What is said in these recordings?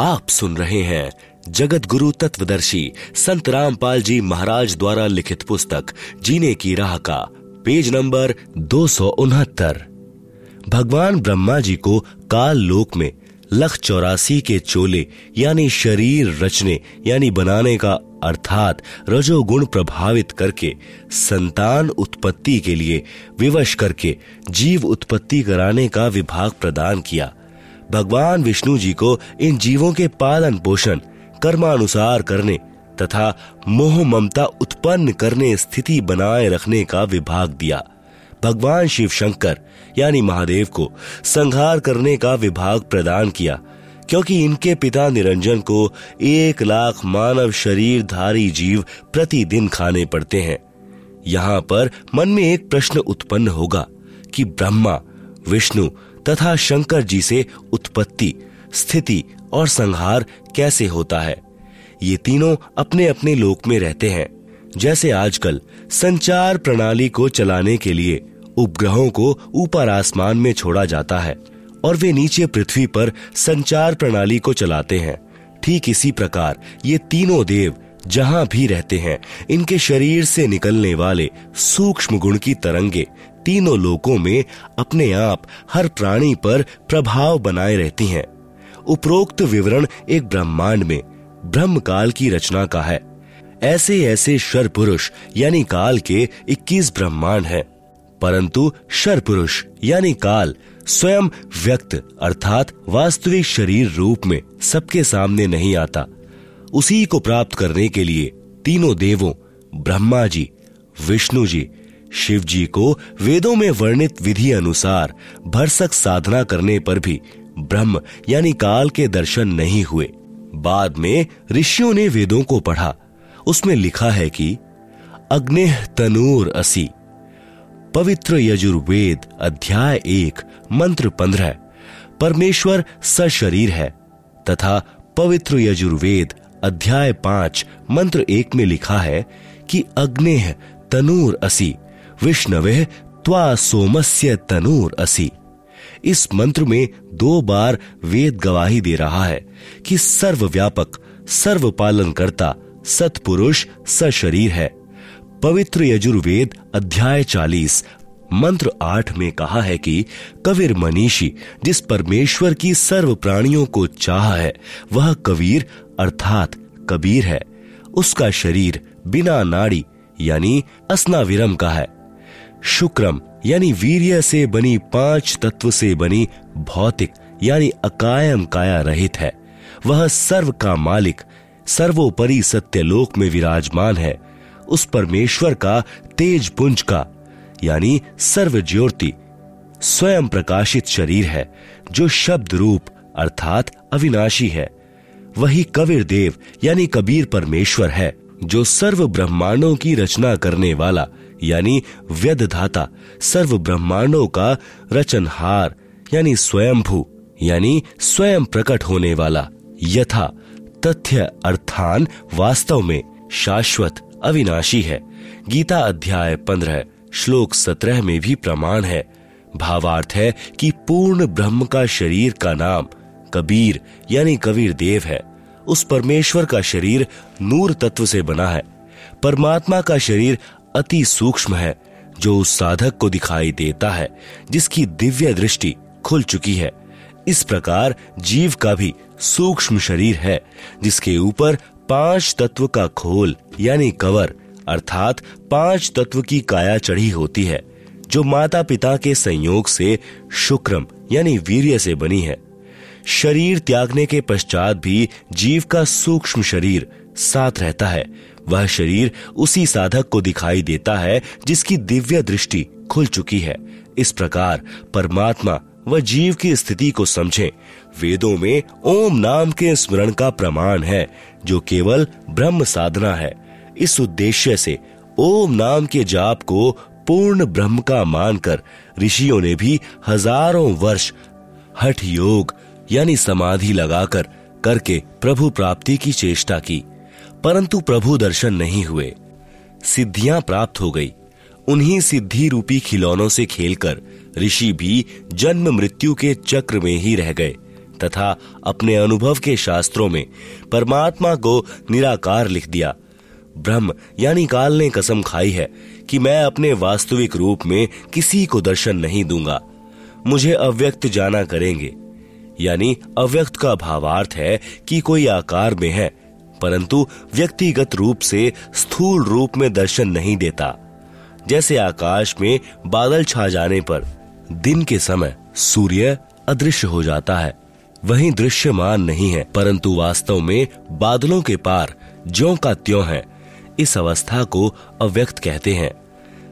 आप सुन रहे हैं जगत गुरु तत्वदर्शी संत रामपाल जी महाराज द्वारा लिखित पुस्तक, जीने की राह का, पेज नंबर दो सौ उनहत्तर। भगवान ब्रह्मा जी को काल लोक में लख चौरासी के चोले, यानी शरीर रचने, यानी बनाने का अर्थात रजोगुण प्रभावित करके, संतान उत्पत्ति के लिए विवश करके, जीव उत्पत्ति कराने का विभाग प्रदान किया। भगवान विष्णु जी को इन जीवों के पालन पोषण, कर्मानुसार करने तथा मोह ममता उत्पन्न करने स्थिति बनाए रखने का विभाग दिया। भगवान शिव शंकर, यानी महादेव को संहार करने का विभाग प्रदान किया, क्योंकि इनके पिता निरंजन को एक लाख मानव शरीरधारी जीव प्रतिदिन खाने पड़ते हैं। यहाँ पर मन में एक प्रश्न उत्पन्न होगा कि ब्रह्मा, विष्णु तथा शंकर जी से उत्पत्ति, स्थिति और संहार कैसे होता है? ये तीनों अपने अपने लोक में रहते हैं। जैसे आजकल संचार प्रणाली को चलाने के लिए उपग्रहों को ऊपर आसमान में छोड़ा जाता है और वे नीचे पृथ्वी पर संचार प्रणाली को चलाते हैं। ठीक इसी प्रकार ये तीनों देव जहाँ भी रहते हैं, इनके शरीर से निकलने वाले सूक्ष्म गुण की तरंगे तीनों लोकों में अपने आप हर प्राणी पर प्रभाव बनाए रहती हैं। उपरोक्त विवरण एक ब्रह्मांड में ब्रह्म काल की रचना का है। ऐसे ऐसे शर पुरुष यानी काल के 21 ब्रह्मांड हैं। परंतु शर पुरुष यानी काल, स्वयं व्यक्त, अर्थात वास्तविक शरीर रूप में सबके सामने नहीं आता। उसी को प्राप्त करने के लिए तीनों देवों, ब्रह्मा जी, विष्णु जी शिव जी को वेदों में वर्णित विधि अनुसार भरसक साधना करने पर भी ब्रह्म यानी काल के दर्शन नहीं हुए। बाद में ऋषियों ने वेदों को पढ़ा। उसमें लिखा है कि, अग्नि तनूर असी, पवित्र यजुर्वेद अध्याय एक, मंत्र पंद्रह, परमेश्वर सशरीर है, तथा पवित्र यजुर्वेद अध्याय पाँच, मंत्र एक में लिखा है कि अग्नि तनूर असी विष्णवे त्वा सोमस्य तनूर असी। इस मंत्र में दो बार वेद गवाही दे रहा है कि सर्वव्यापक सर्व पालन करता सतपुरुष, सशरीर है। पवित्र यजुर्वेद अध्याय चालीस, मंत्र आठ में कहा है कि कबीर मनीषी, जिस परमेश्वर की सर्व प्राणियों को चाह है, वह कबीर अर्थात कबीर है। उसका शरीर बिना नाड़ी, यानी असनाविरम का है। शुक्रम, यानी वीर्य से बनी पाँच तत्व से बनी भौतिक, यानी अकायम काया रहित है। वह सर्व का मालिक, सर्वोपरि सत्यलोक में विराजमान है। उस परमेश्वर का तेज पुंज का, यानी सर्व ज्योति स्वयं प्रकाशित शरीर है, जो शब्द रूप, अर्थात अविनाशी है। वही कबीर देव, यानी कबीर परमेश्वर है, जो सर्व ब्रह्मांडों की रचना करने वाला यानी व्यदधाता सर्व ब्रह्मांडों का रचनहार, यानी स्वयंभू, यानी स्वयं प्रकट होने वाला, यथा, तथ्य अर्थान वास्तव में शाश्वत अविनाशी है। गीता अध्याय पंद्रह, श्लोक सत्रह में भी प्रमाण है। भावार्थ है कि पूर्ण ब्रह्म का शरीर का नाम कबीर, यानी कबीर देव है। उस परमेश्वर का शरीर नूर तत्व से बना है। परमात्मा का शरीर अति सूक्ष्म है, जो उस साधक को दिखाई देता है, जिसकी दिव्य दृष्टि खुल चुकी है। इस प्रकार जीव का भी सूक्ष्म शरीर है, जिसके ऊपर पाँच तत्व का खोल यानी कवर अर्थात पाँच तत्व की काया चढ़ी होती है, जो माता पिता के संयोग से शुक्रम यानी वीर्य से बनी है। शरीर त्यागने के पश्चात भी जीव का सूक्ष्म शरीर साथ रहता है वह शरीर उसी साधक को दिखाई देता है जिसकी दिव्य दृष्टि खुल चुकी है। इस प्रकार परमात्मा व जीव की स्थिति को समझें। वेदों में ओम नाम के स्मरण का प्रमाण है, जो केवल ब्रह्म साधना है। इस उद्देश्य से ओम नाम के जाप को पूर्ण ब्रह्म का मानकर ऋषियों ने भी हज़ारों वर्ष हठ योग यानी समाधि लगाकर करके प्रभु प्राप्ति की चेष्टा की। परंतु प्रभु दर्शन नहीं हुए। सिद्धियाँ प्राप्त हो गई। उन्हीं सिद्धि रूपी खिलौनों से खेलकर ऋषि भी जन्म मृत्यु के चक्र में ही रह गए तथा अपने अनुभव के शास्त्रों में परमात्मा को निराकार लिख दिया। ब्रह्म यानी काल ने कसम खाई है कि मैं अपने वास्तविक रूप में किसी को दर्शन नहीं दूँगा। मुझे अव्यक्त जाना करेंगे। यानी अव्यक्त का भावार्थ है कि कोई आकार में है। परंतु व्यक्तिगत रूप से स्थूल रूप में दर्शन नहीं देता। जैसे आकाश में बादल छा जाने पर दिन के समय सूर्य अदृश्य हो जाता है, वही दृश्यमान नहीं है। परंतु वास्तव में बादलों के पार ज्यो का त्यों है, इस अवस्था को अव्यक्त कहते हैं।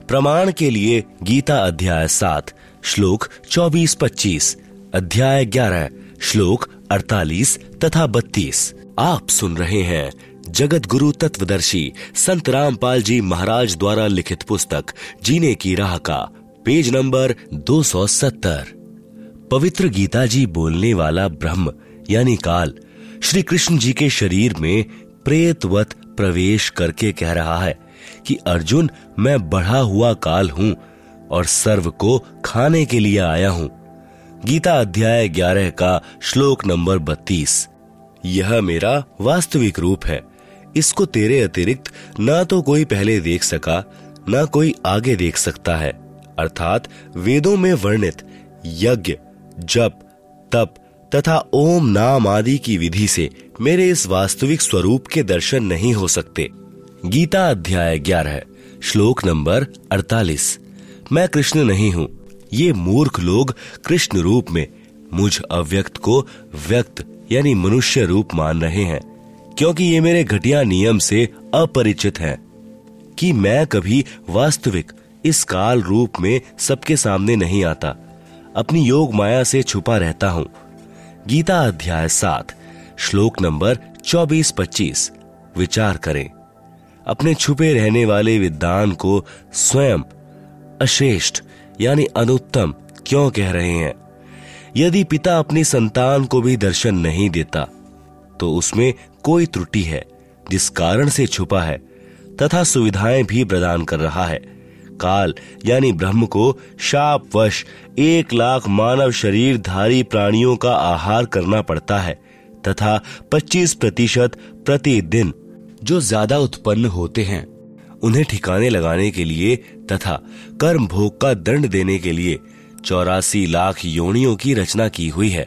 प्रमाण के लिए गीता अध्याय सात, श्लोक चौबीस पच्चीस, अध्याय ग्यारह, श्लोक अड़तालीस तथा बत्तीस। आप सुन रहे हैं जगत गुरु तत्वदर्शी संत रामपाल जी महाराज द्वारा लिखित पुस्तक, जीने की राह का, पेज नंबर 270 पवित्र गीता जी बोलने वाला ब्रह्म, यानी काल, श्री कृष्ण जी के शरीर में प्रेतवत प्रवेश करके कह रहा है कि, अर्जुन, मैं बढ़ा हुआ काल हूँ और सर्व को खाने के लिए आया हूँ। गीता अध्याय ग्यारह का श्लोक नंबर बत्तीस। यह मेरा वास्तविक रूप है। इसको तेरे अतिरिक्त न तो कोई पहले देख सका, न कोई आगे देख सकता है। अर्थात वेदों में वर्णित यज्ञ, जप, तप तथा ओम नाम आदि की विधि से मेरे इस वास्तविक स्वरूप के दर्शन नहीं हो सकते। गीता अध्याय ग्यारह, श्लोक नंबर अड़तालीस। मैं कृष्ण नहीं हूँ। ये मूर्ख लोग कृष्ण रूप में मुझ अव्यक्त को व्यक्त यानी मनुष्य रूप मान रहे हैं, क्योंकि ये मेरे घटिया नियम से अपरिचित हैं, कि मैं कभी वास्तविक इस काल रूप में सबके सामने नहीं आता। अपनी योग माया से छुपा रहता हूँ। गीता अध्याय सात, श्लोक नंबर चौबीस पच्चीस विचार करें। अपने छुपे रहने वाले विद्वान को स्वयं अश्रेष्ठ, यानी अनुत्तम, क्यों कह रहे हैं? यदि पिता अपनी संतान को भी दर्शन नहीं देता तो उसमें कोई त्रुटि है, जिस कारण से छुपा है, तथा सुविधाएँ भी प्रदान कर रहा है। काल, यानी ब्रह्म को शाप वश एक लाख मानव शरीर धारी प्राणियों का आहार करना पड़ता है, तथा 25 प्रतिशत प्रतिदिन जो ज़्यादा उत्पन्न होते हैं, उन्हें ठिकाने लगाने के लिए तथा कर्म भोग का दंड देने के लिए चौरासी लाख योनियों की रचना की हुई है।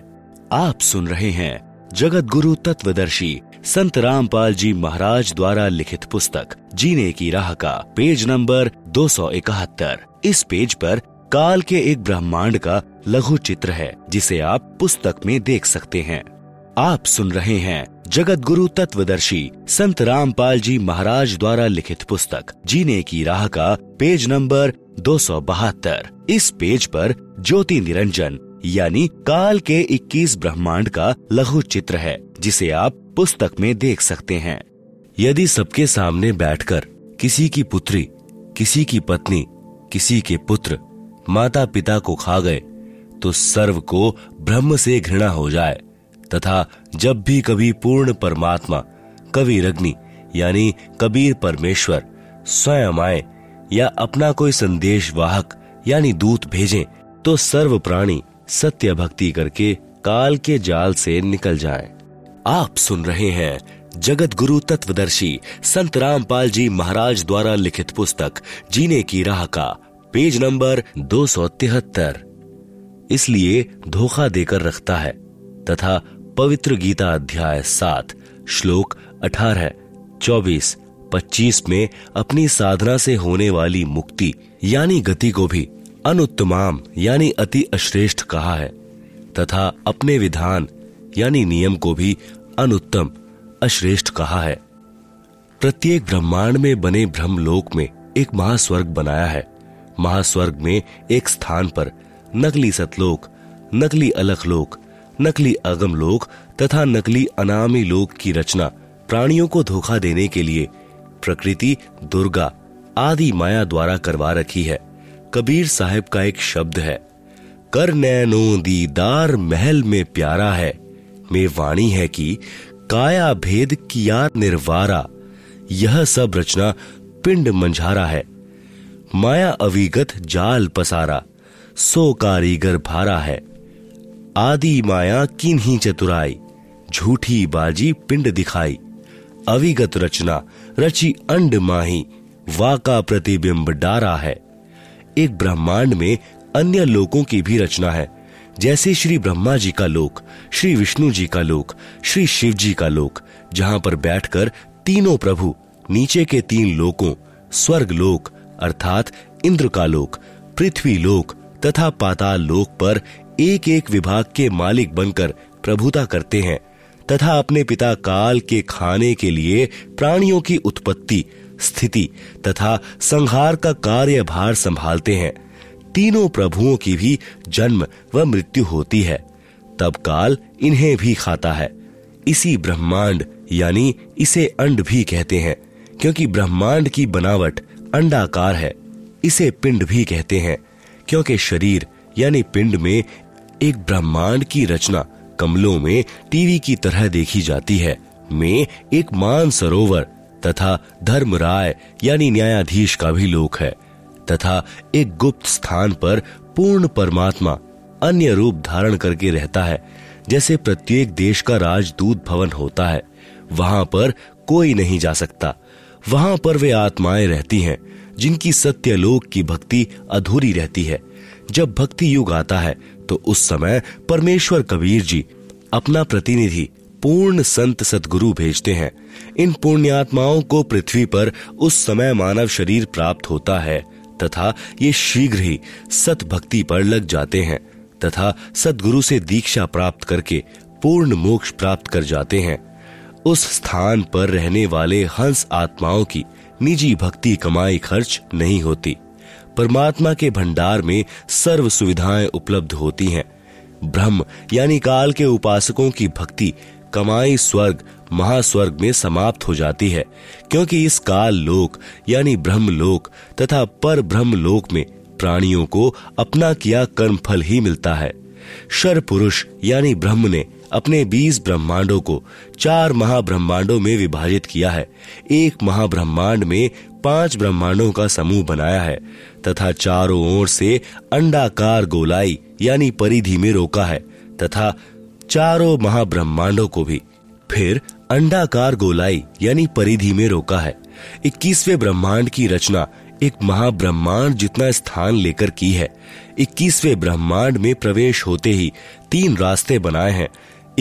आप सुन रहे हैं जगत गुरु तत्वदर्शी संत रामपाल जी महाराज द्वारा लिखित पुस्तक, जीने की राह का पेज नंबर दो सौ इकहत्तर। इस पेज पर काल के एक ब्रह्मांड का लघु चित्र है, जिसे आप पुस्तक में देख सकते हैं। आप सुन रहे हैं जगत गुरु तत्वदर्शी संत रामपाल जी महाराज द्वारा लिखित पुस्तक, जीने की राह का पेज नंबर दो सौ बहत्तर इस पेज पर ज्योति निरंजन, यानी काल के 21 ब्रह्मांड का लघु चित्र है, जिसे आप पुस्तक में देख सकते हैं। यदि सबके सामने बैठकर किसी की पुत्री, किसी की पत्नी, किसी के पुत्र माता पिता को खा गए तो सर्व को ब्रह्म से घृणा हो जाए, तथा जब भी कभी पूर्ण परमात्मा, कवि रग्नि, यानी कबीर परमेश्वर, स्वयं आए या अपना कोई संदेश वाहक, यानी दूत भेजें तो सर्व प्राणी सत्य भक्ति करके काल के जाल से निकल जाएँ। आप सुन रहे हैं जगत गुरु तत्वदर्शी संत रामपाल जी महाराज द्वारा लिखित पुस्तक, जीने की राह का, पेज नंबर दो सौ तिहत्तर इसलिए धोखा देकर रखता है, तथा पवित्र गीता अध्याय सात, श्लोक अठारह, चौबीस पच्चीस में अपनी साधना से होने वाली मुक्ति, यानी गति को भी अनुत्तमाम, यानी अति अश्रेष्ठ कहा है, तथा अपने विधान, यानी नियम को भी अनुत्तम, अश्रेष्ठ कहा है। प्रत्येक ब्रह्मांड में बने ब्रह्मलोक में एक महास्वर्ग बनाया है। महास्वर्ग में एक स्थान पर नकली सतलोक, नकली अलख लोक नकली अगम लोक तथा नकली अनामी लोक की रचना प्राणियों को धोखा देने के लिए प्रकृति दुर्गा आदि माया द्वारा करवा रखी है। कबीर साहब का एक शब्द है, कर नैनो दीदार महल में प्यारा है। में वाणी है कि काया भेद किया निर्वारा। यह सब रचना पिंड मंझारा है। माया अविगत जाल पसारा, सो कारीगर भारा है। आदि माया किन्हीं चतुराई, झूठी बाजी पिंड दिखाई। अविगत रचना रची अंड माही, वाका प्रतिबिंब डारा है। एक ब्रह्मांड में अन्य लोकों की भी रचना है, जैसे श्री ब्रह्मा जी का लोक, श्री विष्णु जी का लोक, श्री शिव जी का लोक, जहाँ पर बैठकर तीनों प्रभु, नीचे के तीन लोकों, स्वर्ग लोक, अर्थात इंद्र का लोक, पृथ्वी लोक, तथा पाताल लोक पर एक एक विभाग के मालिक बनकर प्रभुता करते हैं। तथा अपने पिता काल के खाने के लिए प्राणियों की उत्पत्ति, स्थिति तथा संहार का कार्यभार संभालते हैं। तीनों प्रभुओं की भी जन्म व मृत्यु होती है। तब काल इन्हें भी खाता है। इसी ब्रह्मांड, यानी इसे अंड भी कहते हैं, क्योंकि ब्रह्मांड की बनावट अंडाकार है। इसे पिंड भी कहते हैं, क्योंकि शरीर, यानी पिंड में एक ब्रह्मांड की रचना कमलों में टीवी की तरह देखी जाती है। में एक मान सरोवर तथा धर्म राय यानी न्यायाधीश का भी लोक है तथा एक गुप्त स्थान पर पूर्ण परमात्मा अन्य रूप धारण करके रहता है, जैसे प्रत्येक देश का राजदूत भवन होता है। वहाँ पर कोई नहीं जा सकता। वहाँ पर वे आत्माएँ रहती हैं, जिनकी सत्यलोक की भक्ति अधूरी रहती है। जब भक्ति युग आता है तो उस समय परमेश्वर कबीर जी अपना प्रतिनिधि, पूर्ण संत सदगुरु भेजते हैं। इन पुण्यात्माओं को पृथ्वी पर उस समय मानव शरीर प्राप्त होता है, तथा ये शीघ्र ही सत भक्ति पर लग जाते हैं, तथा सदगुरु से दीक्षा प्राप्त करके पूर्ण मोक्ष प्राप्त कर जाते हैं। उस स्थान पर रहने वाले हंस आत्माओं की निजी भक्ति कमाई खर्च नहीं होती। परमात्मा के भंडार में सर्व सुविधाएँ उपलब्ध होती हैं। ब्रह्म, यानी काल के उपासकों की भक्ति, कमाई स्वर्ग, महास्वर्ग में समाप्त हो जाती है। क्योंकि इस काल लोक, यानी ब्रह्म लोक, तथा पर ब्रह्म लोक में प्राणियों को अपना किया कर्म फल ही मिलता है। शर पुरुष यानी ब्रह्म ने अपने बीस ब्रह्मांडों को चार महाब्रह्मांडों में विभाजित किया है। एक महाब्रह्मांड में पाँच ब्रह्मांडों का समूह बनाया है, तथा चारों ओर से अंडाकार गोलाई, यानी परिधि में रोका है, तथा चारों महाब्रह्मांडों को भी। फिर अंडाकार गोलाई, यानी परिधि में रोका है। इक्कीसवे ब्रह्मांड की रचना एक महाब्रह्मांड जितना स्थान लेकर की है। इक्कीसवे ब्रह्मांड में प्रवेश होते ही तीन रास्ते बनाए हैं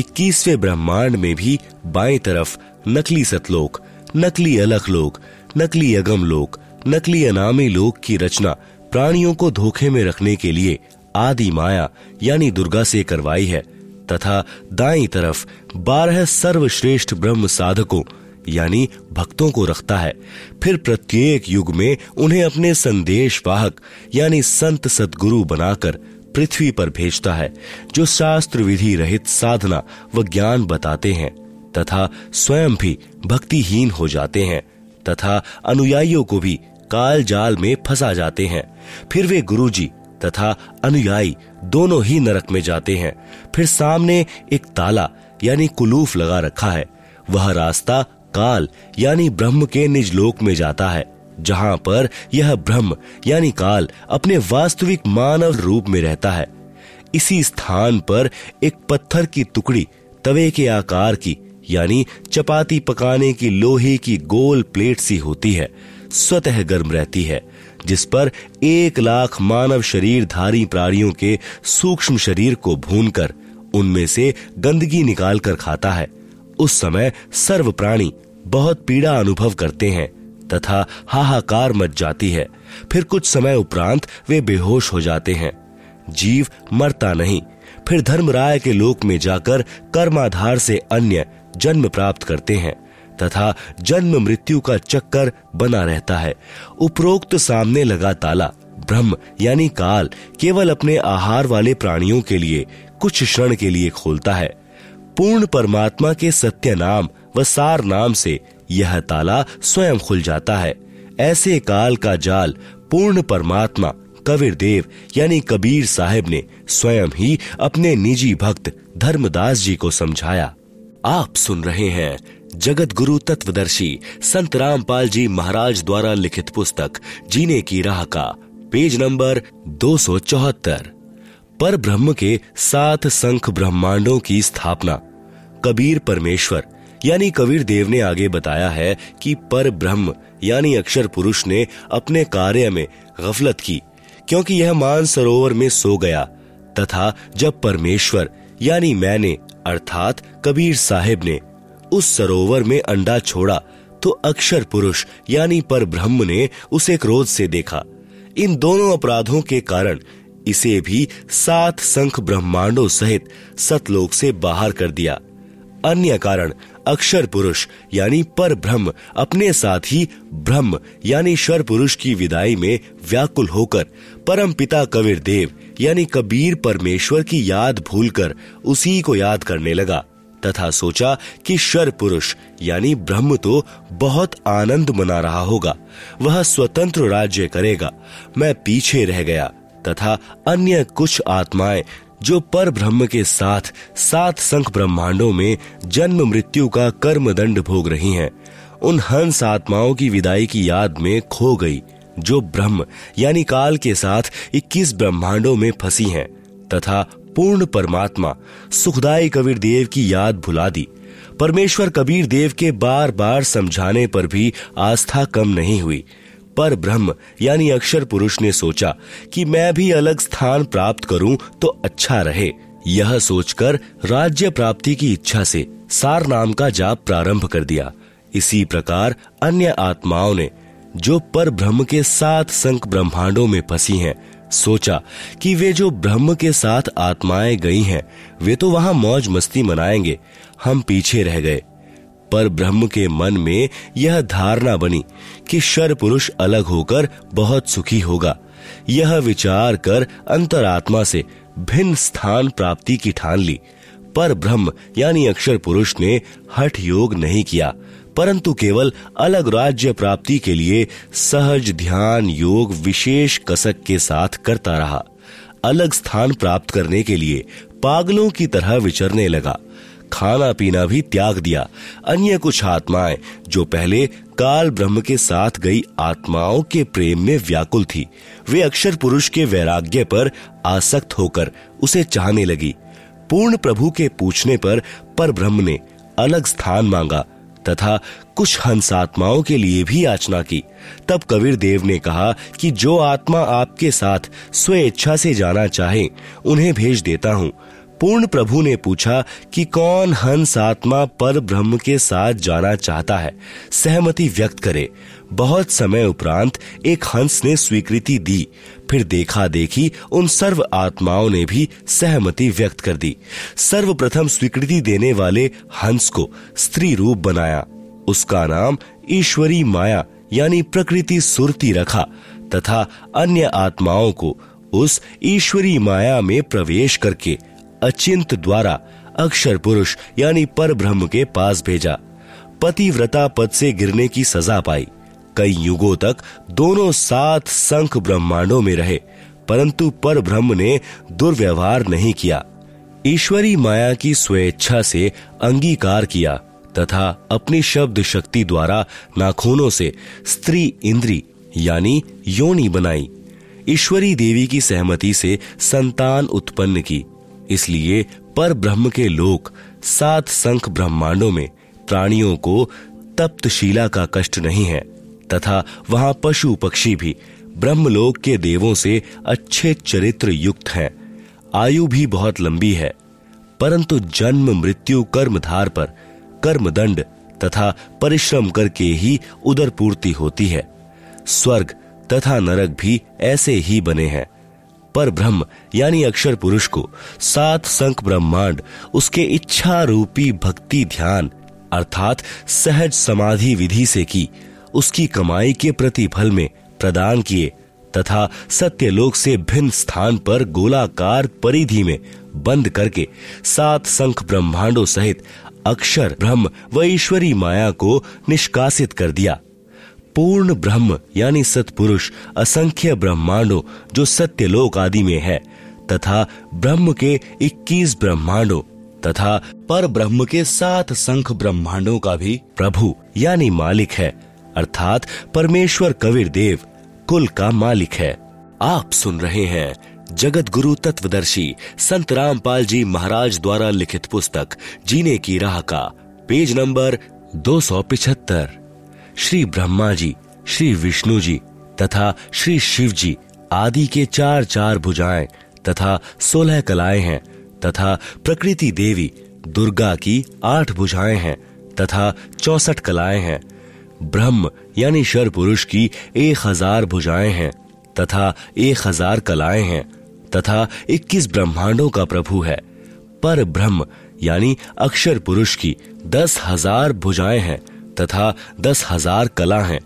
इक्कीसवें ब्रह्मांड में भी बाएँ तरफ़ नकली सतलोक, नकली अलख लोक, नकली अगम लोक, नकली अनामी लोक की रचना प्राणियों को धोखे में रखने के लिए आदि माया यानी दुर्गा से करवाई है, तथा दाई तरफ़ बारह सर्वश्रेष्ठ ब्रह्म साधकों यानी भक्तों को रखता है। फिर प्रत्येक युग में उन्हें अपने संदेश वाहक यानी संत सदगुरु बनाकर पृथ्वी पर भेजता है, जो शास्त्र विधि रहित साधना व ज्ञान बताते हैं, तथा स्वयं भी भक्तिहीन हो जाते हैं, तथा अनुयायियों को भी काल जाल में फंसा जाते हैं। फिर वे गुरुजी तथा अनुयायी दोनों ही नरक में जाते हैं। फिर सामने एक ताला, यानी कुलूफ लगा रखा है। वह रास्ता काल, यानी ब्रह्म के निज लोक में जाता है। जहाँ पर यह ब्रह्म, यानी काल, अपने वास्तविक मानव रूप में रहता है। इसी स्थान पर एक पत्थर की टुकड़ी, तवे के आकार की, यानी चपाती पकाने की लोहे की गोल प्लेट सी होती है, स्वतः गर्म रहती है, जिस पर एक लाख मानव शरीर धारी प्राणियों के सूक्ष्म शरीर को भूनकर, उनमें से गंदगी निकालकर खाता है। उस समय सर्व प्राणी बहुत पीड़ा अनुभव करते हैं। तथा हाहाकार मच जाती है। फिर कुछ समय उपरांत वे बेहोश हो जाते हैं। जीव मरता नहीं। फिर धर्मराय के लोक में जाकर कर्माधार से अन्य जन्म प्राप्त करते हैं तथा जन्म मृत्यु का चक्कर बना रहता है। उपरोक्त सामने लगा ताला, ब्रह्म यानी काल, केवल अपने आहार वाले प्राणियों के लिए, कुछ क्षण के लिए खोलता है। पूर्ण परमात्मा के सत्य नाम व सार नाम से यह ताला स्वयं खुल जाता है। ऐसे काल का जाल पूर्ण परमात्मा, कबीर देव, यानी कबीर साहब ने स्वयं ही अपने निजी भक्त धर्मदास जी को समझाया। आप सुन रहे हैं जगत गुरु तत्वदर्शी संत रामपाल जी महाराज द्वारा लिखित पुस्तक, जीने की राह का, पेज नंबर दो सौ चौहत्तर। पर ब्रह्म के सात संख ब्रह्मांडों की स्थापना, कबीर परमेश्वर यानी कबीर देव ने आगे बताया है कि पर ब्रह्म, यानी अक्षर पुरुष ने अपने कार्य में गफलत की, क्योंकि यह मान सरोवर में सो गया, तथा जब परमेश्वर, यानी मैंने, अर्थात कबीर साहेब ने, उस सरोवर में अंडा छोड़ा तो अक्षर पुरुष, यानी पर ब्रह्म ने उसे क्रोध से देखा। इन दोनों अपराधों के कारण, इसे भी सात संख ब्रह्मांडों सहित सतलोक से बाहर कर दिया। अन्य कारण अक्षर पुरुष, यानी पर ब्रह्म, अपने साथ ही ब्रह्म, यानी शर पुरुष की विदाई में व्याकुल होकर, परम पिता कबीर देव, यानी कबीर परमेश्वर की याद भूलकर उसी को याद करने लगा। तथा सोचा कि शर पुरुष, यानी ब्रह्म तो बहुत आनंद मना रहा होगा, वह स्वतंत्र राज्य करेगा, मैं पीछे रह गया, तथा अन्य कुछ आत्माएँ जो पर ब्रह्म के साथ सात संख ब्रह्मांडों में जन्म मृत्यु का कर्म दंड भोग रही हैं, उन हंस आत्माओं की विदाई की याद में खो गई, जो ब्रह्म, यानी काल के साथ 21 ब्रह्मांडों में फंसी हैं, तथा पूर्ण परमात्मा, सुखदाई कबीर देव की याद भुला दी। परमेश्वर कबीर देव के बार बार समझाने पर भी आस्था कम नहीं हुई। पर ब्रह्म, यानी अक्षर पुरुष ने सोचा कि मैं भी अलग स्थान प्राप्त करूँ तो अच्छा रहे। यह सोचकर राज्य प्राप्ति की इच्छा से सार नाम का जाप प्रारंभ कर दिया। इसी प्रकार अन्य आत्माओं ने, जो पर ब्रह्म के सात संक ब्रह्मांडों में फंसी हैं, सोचा कि वे जो ब्रह्म के साथ आत्माएँ गई हैं, वे तो वहाँ मौज मस्ती मनाएँगे, हम पीछे रह गए। पर ब्रह्म के मन में यह धारणा बनी कि शर पुरुष अलग होकर बहुत सुखी होगा। यह विचार कर अंतरात्मा से भिन्न स्थान प्राप्ति की ठान ली। पर ब्रह्म यानी अक्षर पुरुष ने हठ योग नहीं किया, परंतु केवल अलग राज्य प्राप्ति के लिए सहज ध्यान योग विशेष कसक के साथ करता रहा। अलग स्थान प्राप्त करने के लिए पागलों की तरह विचरने लगा। खाना पीना भी त्याग दिया। अन्य कुछ आत्माएँ, जो पहले काल ब्रह्म के साथ गई आत्माओं के प्रेम में व्याकुल थी, वे अक्षर पुरुष के वैराग्य पर आसक्त होकर उसे चाहने लगी। पूर्ण प्रभु के पूछने पर पर ब्रह्म ने अलग स्थान मांगा, तथा कुछ हंस आत्माओं के लिए भी याचना की। तब कबीर देव ने कहा कि जो आत्मा आपके साथ स्वेच्छा से जाना चाहे, उन्हें भेज देता हूँ। पूर्ण प्रभु ने पूछा कि कौन हंस आत्मा पर ब्रह्म के साथ जाना चाहता है? सहमति व्यक्त करे। बहुत समय उपरांत एक हंस ने स्वीकृति दी। फिर देखा देखी उन सर्व आत्माओं ने भी सहमति व्यक्त कर दी। सर्वप्रथम स्वीकृति देने वाले हंस को स्त्री रूप बनाया। उसका नाम ईश्वरी माया, यानी प्रकृति सुरती रखा, तथा अन्य आत्माओं को उस ईश्वरी माया में प्रवेश करके अचिंत द्वारा अक्षर पुरुष यानी पर ब्रह्म के पास भेजा। पतिव्रता पद से गिरने की सजा पाई। कई युगों तक दोनों सात संख ब्रह्मांडों में रहे, परंतु पर ब्रह्म ने दुर्व्यवहार नहीं किया। ईश्वरी माया की स्वेच्छा से अंगीकार किया तथा अपनी शब्द शक्ति द्वारा नाखूनों से स्त्री इंद्री यानी योनि बनाई। ईश्वरी देवी की सहमति से संतान उत्पन्न की। इसलिए पर ब्रह्म के लोक सात संख ब्रह्मांडों में प्राणियों को तप्तशीला का कष्ट नहीं है, तथा वहाँ पशु पक्षी भी ब्रह्मलोक के देवों से अच्छे चरित्र युक्त हैं। आयु भी बहुत लंबी है, परंतु जन्म, मृत्यु, कर्मधार पर कर्मदंड तथा परिश्रम करके ही उदर पूर्ति होती है। स्वर्ग तथा नरक भी ऐसे ही बने हैं। पर ब्रह्म, यानी अक्षर पुरुष को, सात संक ब्रह्मांड, उसके इच्छा रूपी भक्ति ध्यान, अर्थात सहज समाधि विधि से की, उसकी कमाई के प्रतिफल में प्रदान किए, तथा सत्यलोक से भिन्न स्थान पर गोलाकार परिधि में बंद करके सात संख ब्रह्मांडों सहित अक्षर ब्रह्म व ईश्वरी माया को निष्कासित कर दिया। पूर्ण ब्रह्म, यानी सतपुरुष, असंख्य ब्रह्मांडों, जो सत्यलोक आदि में है, तथा ब्रह्म के 21 ब्रह्मांडों, तथा पर ब्रह्म के सात संख ब्रह्मांडों का भी प्रभु, यानी मालिक है, अर्थात परमेश्वर कबीर देव, कुल का मालिक है। आप सुन रहे हैं जगत गुरु तत्वदर्शी संत रामपाल जी महाराज द्वारा लिखित पुस्तक, जीने की राह का, पेज नंबर दो श्री ब्रह्मा जी, श्री विष्णु जी तथा श्री शिव जी आदि के चार चार भुजाएँ तथा सोलह कलाएँ हैं तथा प्रकृति देवी दुर्गा की आठ भुजाएँ हैं तथा चौसठ कलाएँ हैं। ब्रह्म यानी शर पुरुष की एक हज़ार भुजाएँ हैं तथा एक हज़ार कलाएँ हैं तथा इक्कीस ब्रह्मांडों का प्रभु है। पर ब्रह्म यानी अक्षर पुरुष की दस हज़ार भुजाएँ हैं तथा दस हज़ार कला हैं,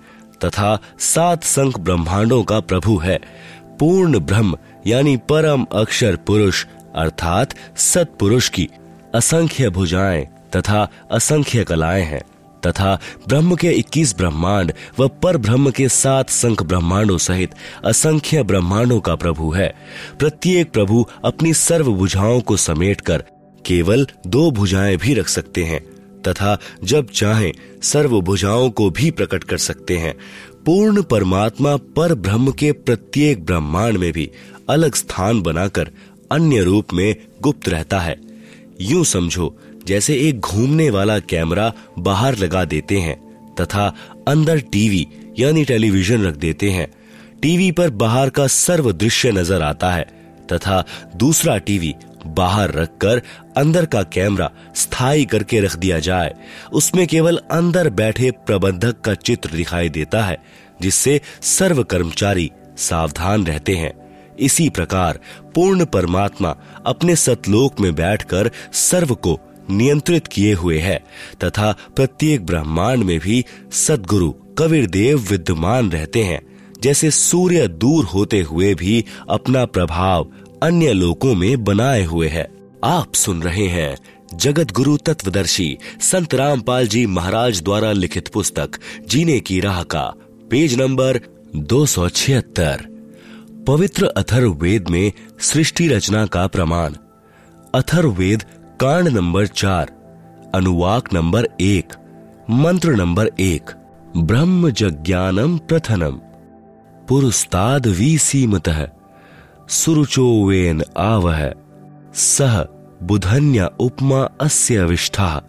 तथा सात संख ब्रह्मांडों का प्रभु है। पूर्ण ब्रह्म, यानी परम अक्षर पुरुष, अर्थात सतपुरुष की असंख्य भुजाएँ तथा असंख्य कलाएँ हैं, तथा ब्रह्म के 21 ब्रह्मांड व पर ब्रह्म के सात संख ब्रह्मांडों सहित असंख्य ब्रह्मांडों का प्रभु है। प्रत्येक प्रभु अपनी सर्व भुजाओं को समेटकर केवल दो भुजाएँ भी रख सकते हैं। तथा जब चाहे सर्व भुजाओं को भी प्रकट कर सकते हैं। पूर्ण परमात्मा पर ब्रह्म के प्रत्येक ब्रह्मांड में भी अलग स्थान बनाकर अन्य रूप में गुप्त रहता है। यूँ समझो, जैसे एक घूमने वाला कैमरा बाहर लगा देते हैं तथा अंदर टीवी यानी टेलीविज़न रख देते हैं। टीवी पर बाहर का सर्व दृश्य नज़र आता है तथा दूसरा टीवी बाहर रखकर अंदर का कैमरा स्थायी करके रख दिया जाए। उसमें केवल अंदर बैठे प्रबंधक का चित्र दिखाई देता है, जिससे सर्व कर्मचारी सावधान रहते हैं। इसी प्रकार पूर्ण परमात्मा अपने सतलोक में बैठकर सर्व को नियंत्रित किए हुए है, तथा प्रत्येक ब्रह्मांड में भी सदगुरु कबीर देव विद्यमान रहते हैं, जैसे सूर्य दूर होते हुए भी अपना प्रभाव अन्य लोकों में बनाए हुए है। आप सुन रहे हैं जगत गुरु तत्वदर्शी संत रामपाल जी महाराज द्वारा लिखित पुस्तक, जीने की राह का, पेज नंबर दो सौ छिहत्तर। पवित्र अथर्ववेद में सृष्टि रचना का प्रमाण। अथर्ववेद कांड नंबर चार, अनुवाक नंबर एक, मंत्र नंबर एक, ब्रह्म जज्ञानम प्रथनम। पुरुस्ताद सीमत। सुरुचोवेन आवह, सह बुधन्य उपमा अस्य विष्ठा,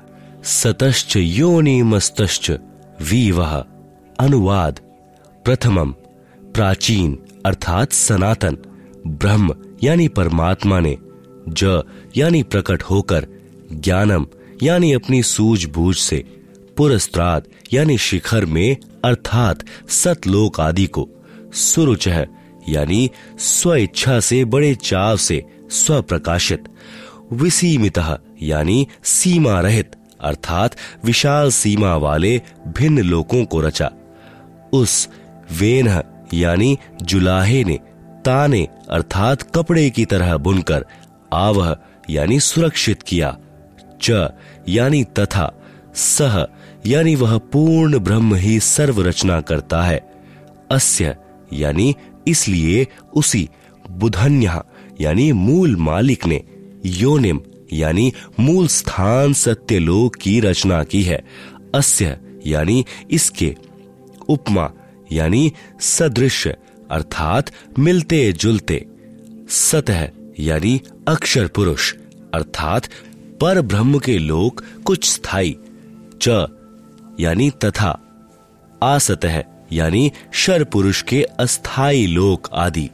सतश्च योनि मस्तश्च वीवह अनुवाद, प्रथमम, प्राचीन, अर्थात सनातन, ब्रह्म, यानी परमात्मा ने, ज, यानी प्रकट होकर, ज्ञानम, यानी अपनी सूझबूझ से, पुरस्त्राद, यानी शिखर में, अर्थात सतलोक आदि को, सुरुच यानी स्व इच्छा से, बड़े चाव से, स्वप्रकाशित, विसीमित, यानी सीमा रहित अर्थात विशाल सीमा वाले भिन्न लोकों को रचा। उस वेन यानी जुलाहे ने, ताने, अर्थात कपड़े की तरह बुनकर, आवह, यानी सुरक्षित किया। च, यानी तथा, सह, यानी वह पूर्ण ब्रह्म ही सर्व रचना करता है। अस्य, यानी इसलिए उसी बुधन्य, यानी मूल मालिक ने योनिम, यानी मूल स्थान सत्यलोक की रचना की है। अस्य, यानी इसके उपमा, यानी सदृश, अर्थात मिलते जुलते सतह, यानी अक्षर पुरुष, अर्थात पर ब्रह्म के लोक कुछ स्थायी च, यानी तथा। आसतः यानी शर पुरुष के अस्थाई लोक आदि।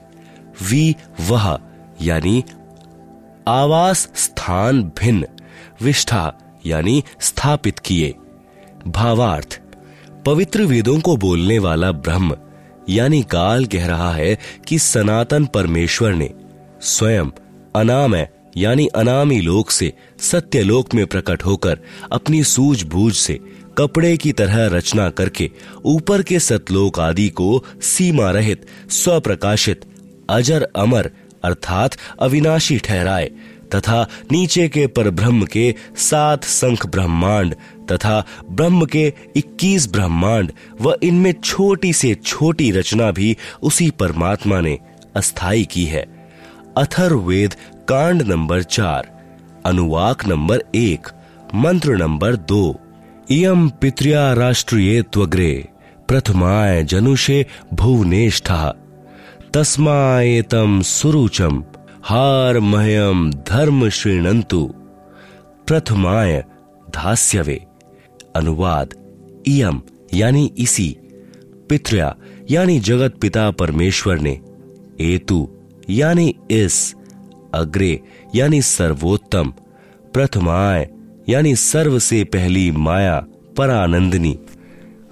वी वह, यानी आवास स्थान भिन्न, विष्ठा, यानी स्थापित किए। भावार्थ, पवित्र वेदों को बोलने वाला ब्रह्म, यानी काल कह रहा है कि सनातन परमेश्वर ने स्वयं अनामय यानी अनामी लोक से, सत्यलोक में प्रकट होकर, अपनी सूझबूझ से कपड़े की तरह रचना करके ऊपर के सतलोक आदि को सीमा रहित स्वप्रकाशित, अजर अमर अर्थात अविनाशी ठहराए, तथा नीचे के पर ब्रह्म के सात संख ब्रह्मांड तथा ब्रह्म के इक्कीस ब्रह्मांड व इनमें छोटी से छोटी रचना भी उसी परमात्मा ने अस्थाई की है। अथर्वेद कांड नंबर चार, अनुवाक नंबर एक, मंत्र नंबर दो। इयम पित्र्या राष्ट्रीय त्वग्रे, प्रथमाय जनुषे भुवनेष्ठ। तस्माएतम सुरुचम हार मह्यम धर्म श्रीणंतु प्रथमाय धास्यवे। अनुवाद इयम यानी इसी। पित्रया, यानी जगत पिता परमेश्वर ने एतु, यानी इस। अग्रे, यानी सर्वोत्तम। प्रथमाय यानी सर्व से पहली माया, परानंदनी।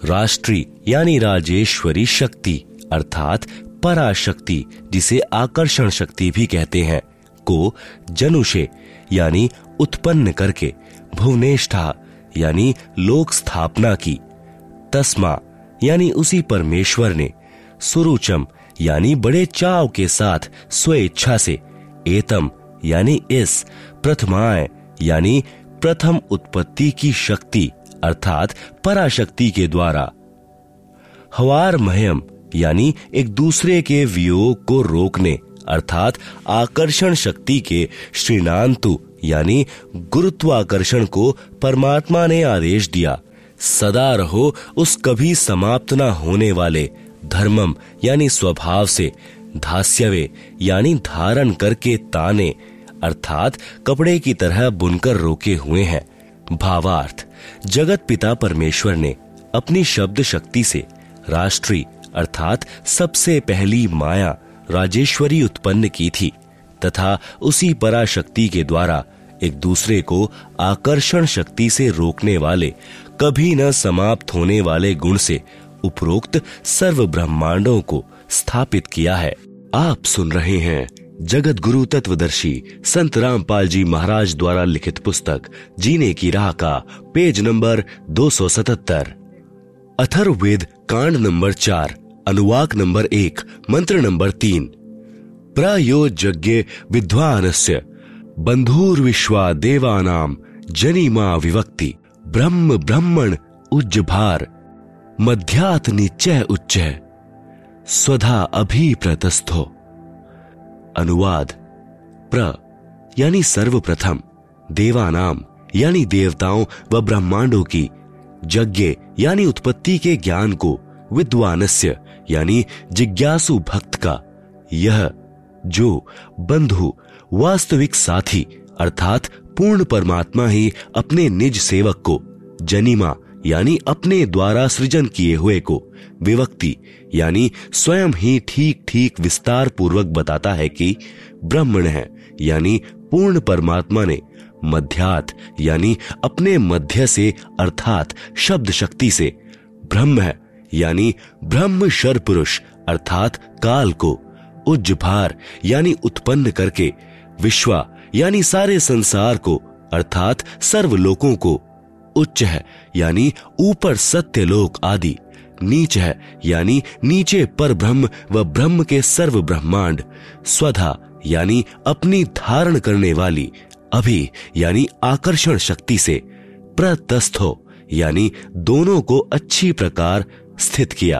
राष्ट्री, यानी राजेश्वरी शक्ति, अर्थात पराशक्ति, जिसे आकर्षण शक्ति भी कहते हैं, को जनुषे, यानी उत्पन्न करके, भुवनेष्ठा, यानी लोक स्थापना की। तस्मा, यानी उसी परमेश्वर ने, सुरुचम, यानी बड़े चाव के साथ स्वेच्छा से, एतम, यानी इस, प्रथमाय, यानी प्रथम उत्पत्ति की शक्ति, अर्थात पराशक्ति के द्वारा। हवार महयम, यानी एक दूसरे के वियोग को रोकने, अर्थात आकर्षण शक्ति के श्रीनांतु, यानी गुरुत्वाकर्षण को परमात्मा ने आदेश दिया। सदा रहो, उस कभी समाप्त न होने वाले, धर्मम, यानी स्वभाव से, धास्यवे, यानी धारण करके ताने अर्थात कपड़े की तरह बुनकर रोके हुए हैं। भावार्थ, जगत पिता परमेश्वर ने अपनी शब्द शक्ति से राष्ट्रीय अर्थात सबसे पहली माया, राजेश्वरी उत्पन्न की थी, तथा उसी पराशक्ति के द्वारा एक दूसरे को आकर्षण शक्ति से रोकने वाले, कभी न समाप्त होने वाले गुण से उपरोक्त सर्व ब्रह्मांडों को स्थापित किया है। आप सुन रहे हैं जगत गुरु तत्वदर्शी संत रामपाल जी महाराज द्वारा लिखित पुस्तक, जीने की राह का पेज नंबर 277 अथर्ववेद कांड नंबर चार, अनुवाक नंबर एक, मंत्र नंबर तीन। प्रयोज्य विद्वानस्य, बंधुर्विश्वा देवानाम जनिमा विवक्ति ब्रह्म ब्रह्मण उज्जभार मध्यात निश्चय उच्चय, स्वधा अभिप्रतस्थो। अनुवाद, प्र, यानी सर्वप्रथम, देवानाम, यानी देवताओं व ब्रह्मांडों की, यज्ञ, यानी उत्पत्ति के ज्ञान को, विद्वानस्य, यानी जिज्ञासु भक्त का, यह, जो, बंधु, वास्तविक साथी, अर्थात पूर्ण परमात्मा ही अपने निज सेवक को, जनिमा यानी अपने द्वारा सृजन किए हुए को विवक्ति यानी स्वयं ही ठीक ठीक विस्तार पूर्वक बताता है कि ब्रह्मण है, यानी पूर्ण परमात्मा ने मध्यात, यानी अपने मध्य से, अर्थात शब्द शक्ति से ब्रह्म है, यानी ब्रह्म शर पुरुष अर्थात काल को उज्जभार, यानी उत्पन्न करके विश्वा, यानी सारे संसार को, अर्थात सर्व लोकों को उच्च है, यानी ऊपर सत्य लोक आदि। नीच है, यानी नीचे पर ब्रह्म व ब्रह्म के सर्व ब्रह्मांड स्वधा, यानी अपनी धारण करने वाली। अभी, यानी आकर्षण शक्ति से। प्रतस्थो यानी दोनों को अच्छी प्रकार स्थित किया।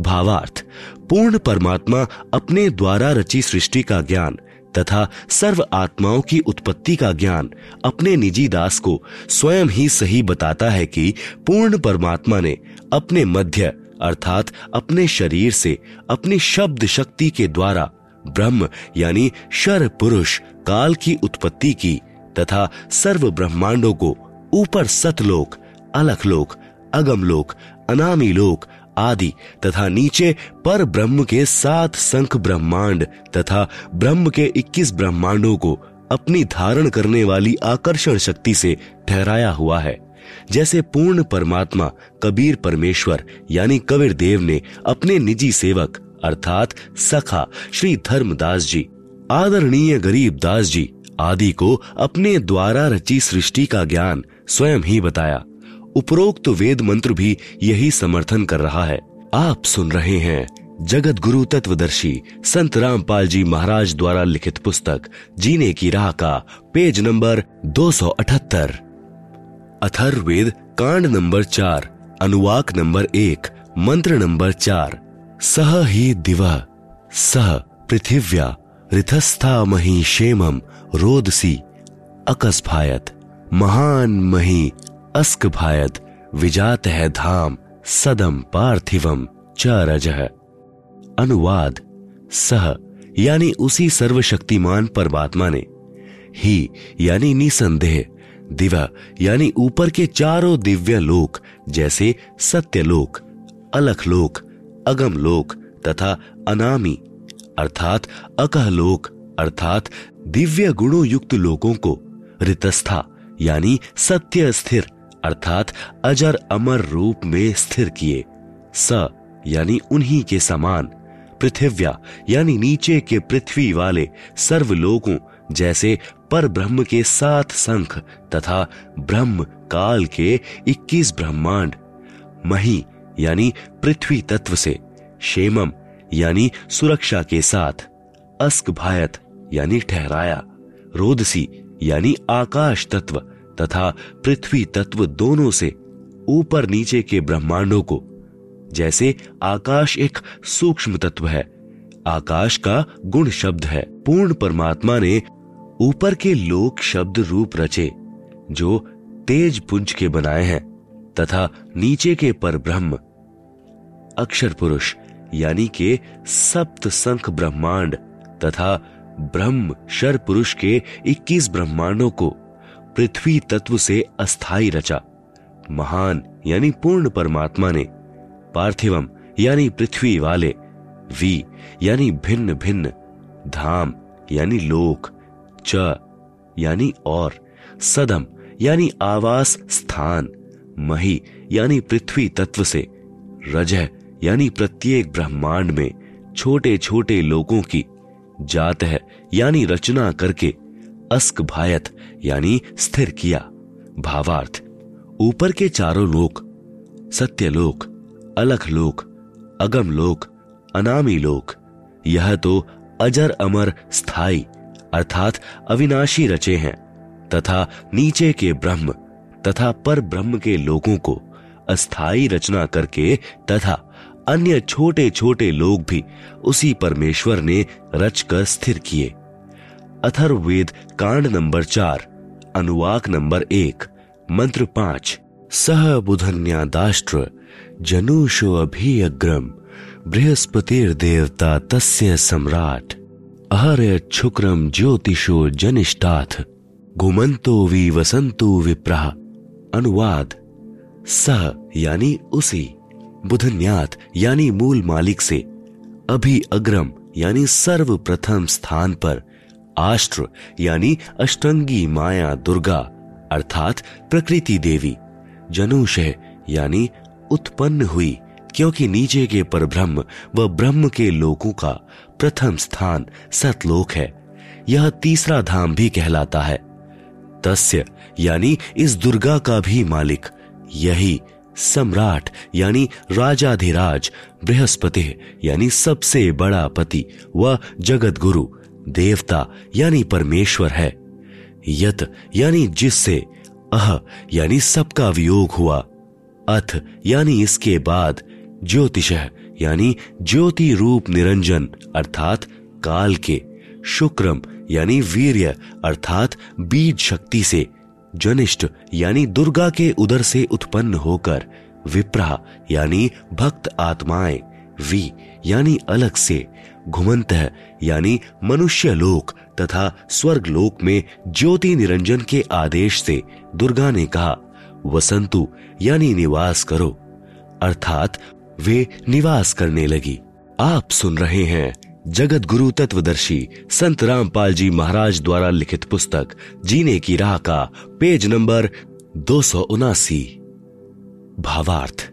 भावार्थ, पूर्ण परमात्मा अपने द्वारा रची सृष्टि का ज्ञान। तथा सर्व आत्माओं की उत्पत्ति का ज्ञान अपने निजी दास को स्वयं ही सही बताता है कि पूर्ण परमात्मा ने अपने मध्य, अर्थात अपने शरीर से अपनी शब्द शक्ति के द्वारा ब्रह्म, यानी शर पुरुष, काल की उत्पत्ति की तथा सर्व ब्रह्मांडों को ऊपर सतलोक अलख लोक अगम लोक अनामी लोक आदि तथा नीचे पर ब्रह्म के सात संख ब्रह्मांड तथा ब्रह्म के इक्कीस ब्रह्मांडों को अपनी धारण करने वाली आकर्षण शक्ति से ठहराया हुआ है। जैसे पूर्ण परमात्मा, कबीर परमेश्वर, यानी कबीर देव ने अपने निजी सेवक, अर्थात सखा, श्री धर्मदास जी, आदरणीय गरीब दास जी आदि को अपने द्वारा रची सृष्टि का ज्ञान स्वयं ही बताया। उपरोक्त वेद मंत्र भी यही समर्थन कर रहा है। आप सुन रहे हैं जगत गुरु तत्वदर्शी संत रामपाल जी महाराज द्वारा लिखित पुस्तक, जीने की राह का पेज नंबर 278 अथर्ववेद कांड नंबर चार, अनुवाक नंबर एक, मंत्र नंबर चार, सह ही दिव, सह पृथिव्या रिथस्था मही क्षेमम रोदसी अकस्फायत महान मही अस्क भायत विजात है धाम सदम पार्थिवम च अनुवाद, सह, यानी उसी सर्वशक्तिमान परमात्मा ने। ही, यानी निसंदेह, दिवा, यानी ऊपर के चारों दिव्य लोक, जैसे सत्यलोक अलख लोक अगम लोक तथा अनामी, अर्थात अकह लोक अर्थात दिव्य गुणों युक्त लोगों को, रितस्था, यानी सत्य स्थिर अर्थात अजर अमर रूप में स्थिर किए। स, यानी उन्हीं के समान, पृथिव्या, यानी नीचे के पृथ्वी वाले सर्व लोगों जैसे पर ब्रह्म के सात संख तथा ब्रह्म काल के इक्कीस ब्रह्मांड। मही, यानी पृथ्वी तत्व से शेमम यानी सुरक्षा के साथ। अस्क भायत, यानी ठहराया। रोदसी, यानी आकाश तत्व तथा पृथ्वी तत्व दोनों से ऊपर नीचे के ब्रह्मांडों को। जैसे आकाश एक सूक्ष्म तत्व है, आकाश का गुण शब्द है। पूर्ण परमात्मा ने ऊपर के लोक शब्द रूप रचे, जो तेज पुंज के बनाए हैं, तथा नीचे के पर ब्रह्म, अक्षर पुरुष, यानी के सप्त संख ब्रह्मांड, तथा ब्रह्म शर पुरुष के 21 ब्रह्मांडों को। पृथ्वी तत्व से अस्थाई रचा। महान यानी पूर्ण परमात्मा ने, पार्थिवम यानी पृथ्वी वाले, वी यानी भिन्न भिन्न, धाम यानी लोक, च यानी और, सदम यानी आवास स्थान, मही यानी पृथ्वी तत्व से, रजह यानी प्रत्येक ब्रह्मांड में छोटे छोटे लोगों की जात है यानी रचना करके अस्क भायत, यानी स्थिर किया। भावार्थ, ऊपर के चारों लोक सत्यलोक अलख लोक, अगम लोक, अनामी लोक, यह तो अजर अमर स्थायी, अर्थात अविनाशी रचे हैं, तथा नीचे के ब्रह्म, तथा पर ब्रह्म के लोगों को अस्थाई रचना करके तथा अन्य छोटे छोटे लोग भी उसी परमेश्वर ने रचकर स्थिर किए। अथर्ववेद कांड नंबर चार, अनुवाक नंबर एक, मंत्र पाँच, सह बुधन्यादाष्ट्र, जनुषो अभियग्रम, बृहस्पतिर्देवता तस्य सम्राट अहर शुक्रम ज्योतिषो जनिष्ठाथ घुमंतो वि वसंतो विप्रह अनुवाद, सह यानी उसी, बुधन्यात यानी मूल मालिक से अभी अग्रम यानी सर्वप्रथम स्थान पर आष्ट्र, यानी अष्टंगी माया दुर्गा, अर्थात प्रकृति देवी जनुषय यानी उत्पन्न हुई, क्योंकि नीचे के पर ब्रह्म व ब्रह्म के लोकों का प्रथम स्थान सतलोक है। यह तीसरा धाम भी कहलाता है। तस्य, यानी इस दुर्गा का भी मालिक, यही सम्राट, यानी राजाधिराज, बृहस्पति, यानी सबसे बड़ा पति व जगत गुरु देवता यानी परमेश्वर है। यत यानी जिससे, अह यानी सबका वियोग हुआ। अथ यानी इसके बाद ज्योतिष यानी ज्योति रूप निरंजन अर्थात काल के, शुक्रम यानी वीर्य अर्थात बीज शक्ति से, जनिष्ठ यानी दुर्गा के उदर से उत्पन्न होकर विप्रा यानी भक्त आत्माएँ। वी, यानी अलग से, घुमंत यानी मनुष्य लोक, तथा स्वर्ग लोक में ज्योति निरंजन के आदेश से, दुर्गा ने कहा, वसंतु, यानी निवास करो। अर्थात, वे निवास करने लगी। आप सुन रहे हैं जगत गुरु तत्वदर्शी संत रामपाल जी महाराज द्वारा लिखित पुस्तक, जीने की राह का पेज नंबर दो सौ उनासी। भावार्थ,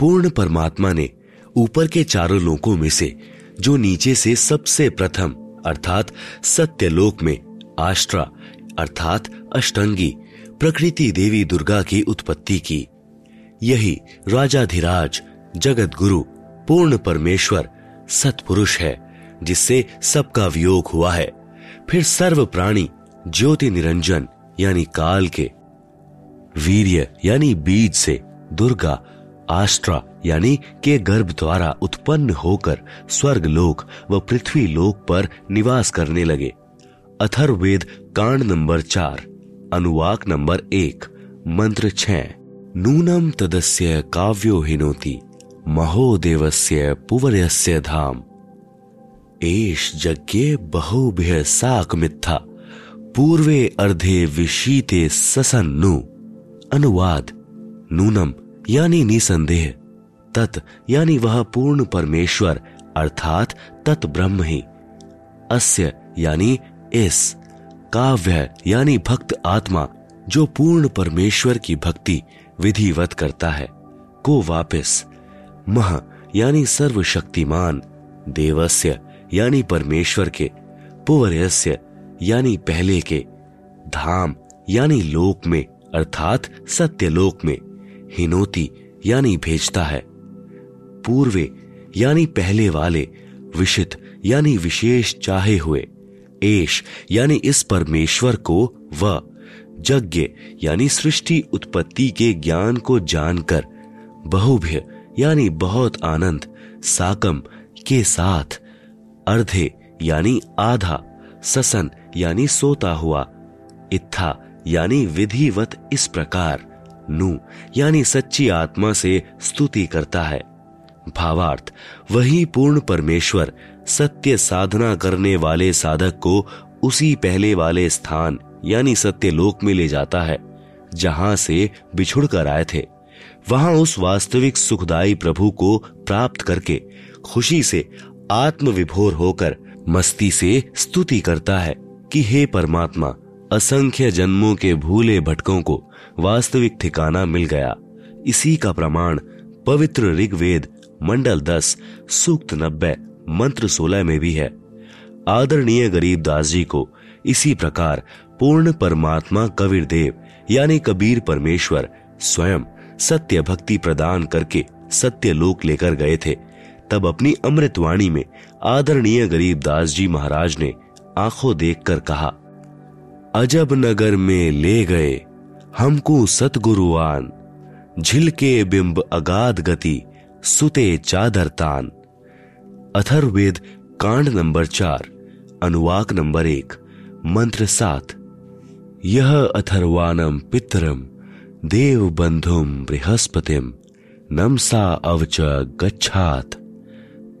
पूर्ण परमात्मा ने ऊपर के चारों लोकों में से, जो नीचे से सबसे प्रथम, अर्थात सत्यलोक में आष्ट्रा अर्थात अष्टंगी, प्रकृति देवी दुर्गा की उत्पत्ति की। यही राजाधिराज जगत गुरु पूर्ण परमेश्वर, सतपुरुष है, जिससे सबका वियोग हुआ है। फिर सर्व प्राणी ज्योति निरंजन, यानी काल के, वीर्य, यानी बीज से, दुर्गा आष्ट्रा यानी के गर्भ द्वारा उत्पन्न होकर स्वर्ग लोक व पृथ्वी लोक पर निवास करने लगे। अथर्वेद कांड नंबर चार, अनुवाक नंबर एक, मंत्र छह, नूनम तदस्य काव्यो हिनोति, महोदेवस्य पुवर्यस्य धाम। एष यज्ञे बहुभ्य साक मिथ्या पूर्वे अर्धे विशीते ससन्नु। अनुवाद, नूनम यानी निसंदेह, तत् यानी वह पूर्ण परमेश्वर, अर्थात तत् ब्रह्म ही। अस्य यानी इस काव्य यानी भक्त आत्मा, जो पूर्ण परमेश्वर की भक्ति विधिवत करता है। को वापस, मह यानी सर्वशक्तिमान, देवस्य यानी परमेश्वर के, पुवर्यस्य यानी पहले के, धाम यानी लोक में, अर्थात सत्यलोक में। हिनोती, यानी भेजता है। पूर्वे, यानी पहले वाले, विशित, यानी विशेष चाहे हुए, एश, यानी इस परमेश्वर को व, यज्ञ, यानी सृष्टि उत्पत्ति के ज्ञान को जानकर, बहुभ्य, यानी बहुत आनंद, साकम, के साथ, अर्धे, यानी आधा, ससन, यानी सोता हुआ, इत्था, यानी विधिवत इस प्रकार। नु, यानी सच्ची आत्मा से स्तुति करता है। भावार्थ, वही पूर्ण परमेश्वर, सत्य साधना करने वाले साधक को उसी पहले वाले स्थान, यानी सत्य लोक में ले जाता है, जहाँ से बिछुड़ कर आए थे। वहाँ उस वास्तविक सुखदाई प्रभु को प्राप्त करके खुशी से आत्मविभोर होकर मस्ती से स्तुति करता है कि हे परमात्मा, असंख्य जन्मों के भूले भटकों को वास्तविक ठिकाना मिल गया। इसी का प्रमाण पवित्र ऋग्वेद मंडल दस, सूक्त नब्बे, मंत्र सोलह में भी है। आदरणीय गरीब दास जी को इसी प्रकार पूर्ण परमात्मा कबीर देव, यानी कबीर परमेश्वर, स्वयं सत्य भक्ति प्रदान करके सत्य लोक लेकर गए थे। तब अपनी अमृतवाणी में आदरणीय गरीब दास जी महाराज ने आँखों देखकर कहा, अजब नगर में ले गए हमको सतगुरुआन झिलके बिंब अगाध गति, सुते चादर तान। अथर्वेद कांड नंबर चार, अनुवाक नंबर एक, मंत्र सात। यह अथर्वानम पितरम देव बंधुम बृहस्पतिम, नमसा अवच गच्छात।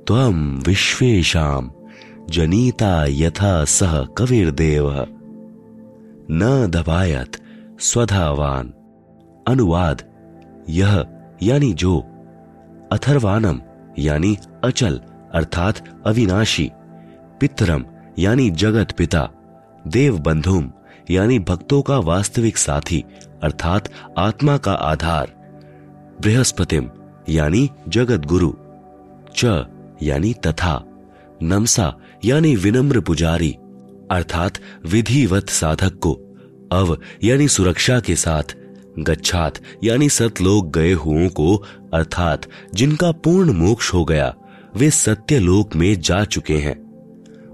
त्वम विश्वेशाम जनीता यथा सह कविर्देव। न दबायत स्वधावान। अनुवाद, यह यानी जो, अथर्वानम यानी अचल अर्थात अविनाशी, पितरम यानी जगत पिता देव बंधुम यानी भक्तों का वास्तविक साथी अर्थात आत्मा का आधार, बृहस्पतिम यानी जगत गुरु च यानी तथा, नमसा यानी विनम्र पुजारी अर्थात विधिवत साधक को। अव, यानी सुरक्षा के साथ, गच्छात, यानी सतलोक गए हुओं को, अर्थात, जिनका पूर्ण मोक्ष हो गया, वे सत्य लोक में जा चुके हैं।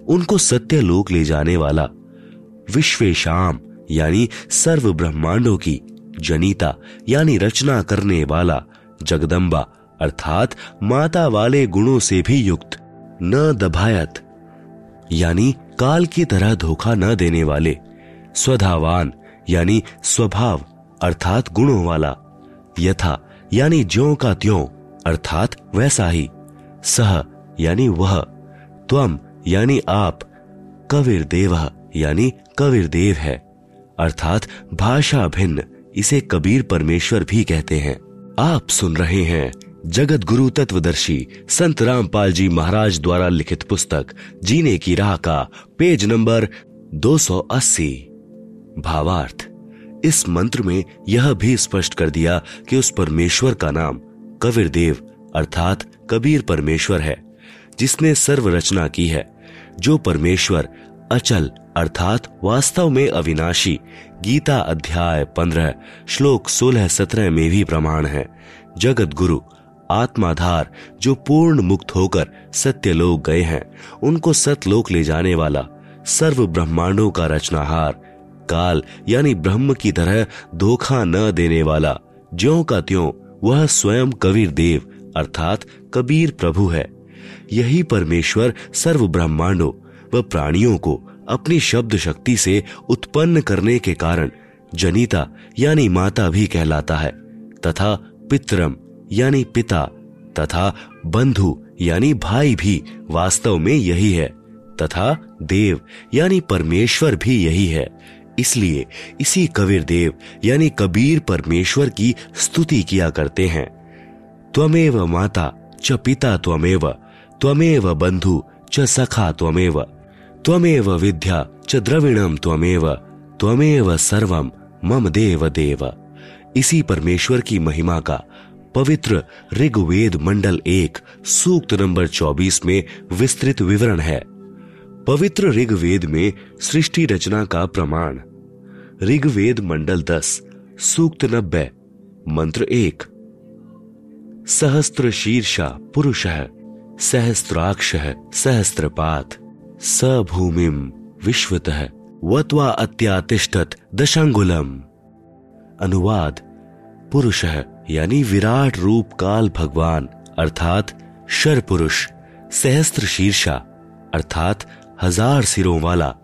उनको सत्य लोक ले जाने वाला, विश्वेशाम, यानी सर्व ब्रह्मांडों की, जनीता, यानी रचना करने वाला जगदम्बा अर्थात, माता वाले गुणों से भी युक्त, न दभायत, यानी काल की तरह धोखा न देने वाले। स्वधावान, यानी स्वभाव, अर्थात गुणों वाला। यथा, यानी ज्यो का त्यों, अर्थात वैसा ही। सह, यानी वह। त्वम यानी आप। कविर देव यानी कबीर देव है। अर्थात भाषा भिन्न, इसे कबीर परमेश्वर भी कहते हैं। आप सुन रहे हैं जगत गुरु तत्वदर्शी संत रामपाल जी महाराज द्वारा लिखित पुस्तक, जीने की राह का, पेज नंबर 280 भावार्थ। इस मंत्र में यह भी स्पष्ट कर दिया कि उस परमेश्वर का नाम कबीर देव अर्थात कबीर परमेश्वर है, जिसने सर्व रचना की है, जो परमेश्वर, अचल अर्थात वास्तव में अविनाशी, गीता अध्याय पंद्रह, श्लोक सोलह सत्रह में भी प्रमाण है। जगत गुरु आत्माधार, जो पूर्ण मुक्त होकर सत्य लोक गए हैं, उनको सतलोक ले जाने वाला सर्व ब्रह्मांडों का रचनाहार काल, यानी ब्रह्म की तरह धोखा न देने वाला। ज्यो का त्यों, वह स्वयं कबीर देव, अर्थात कबीर प्रभु है। यही परमेश्वर सर्व ब्रह्मांडों व प्राणियों को अपनी शब्द शक्ति से उत्पन्न करने के कारण जनिता, यानी माता भी कहलाता है, तथा पितरम, यानी पिता, तथा बंधु, यानी भाई भी वास्तव में यही है, तथा देव, यानी परमेश्वर भी यही है। इसलिए इसी कबीर देव, यानी कबीर परमेश्वर की स्तुति किया करते हैं। त्वमेव माता च पिता त्वमेव त्वमेव बंधु च सखा त्वमेव त्वमेव विद्या च द्रविणम त्वमेव त्वमेव सर्वम मम देव देव। इसी परमेश्वर की महिमा का पवित्र ऋग्वेद मंडल एक, सूक्त नंबर 24 में विस्तृत विवरण है। पवित्र ऋग्वेद में सृष्टि रचना का प्रमाण। ऋग्वेद मंडल 10 सूक्त नब्बे, मंत्र एक। सहस्त्र शीर्षा पुरुष, सहस्त्राक्ष, सहस्त्रपात, स भूमिम विश्वत, वत्वा अत्यातिष्ठत दशांगुलम अनुवाद, पुरुष, यानी विराट रूप काल भगवान, अर्थात शर पुरुष सहस्त्र शीर्षा अर्थात हज़ार सिरों वाला,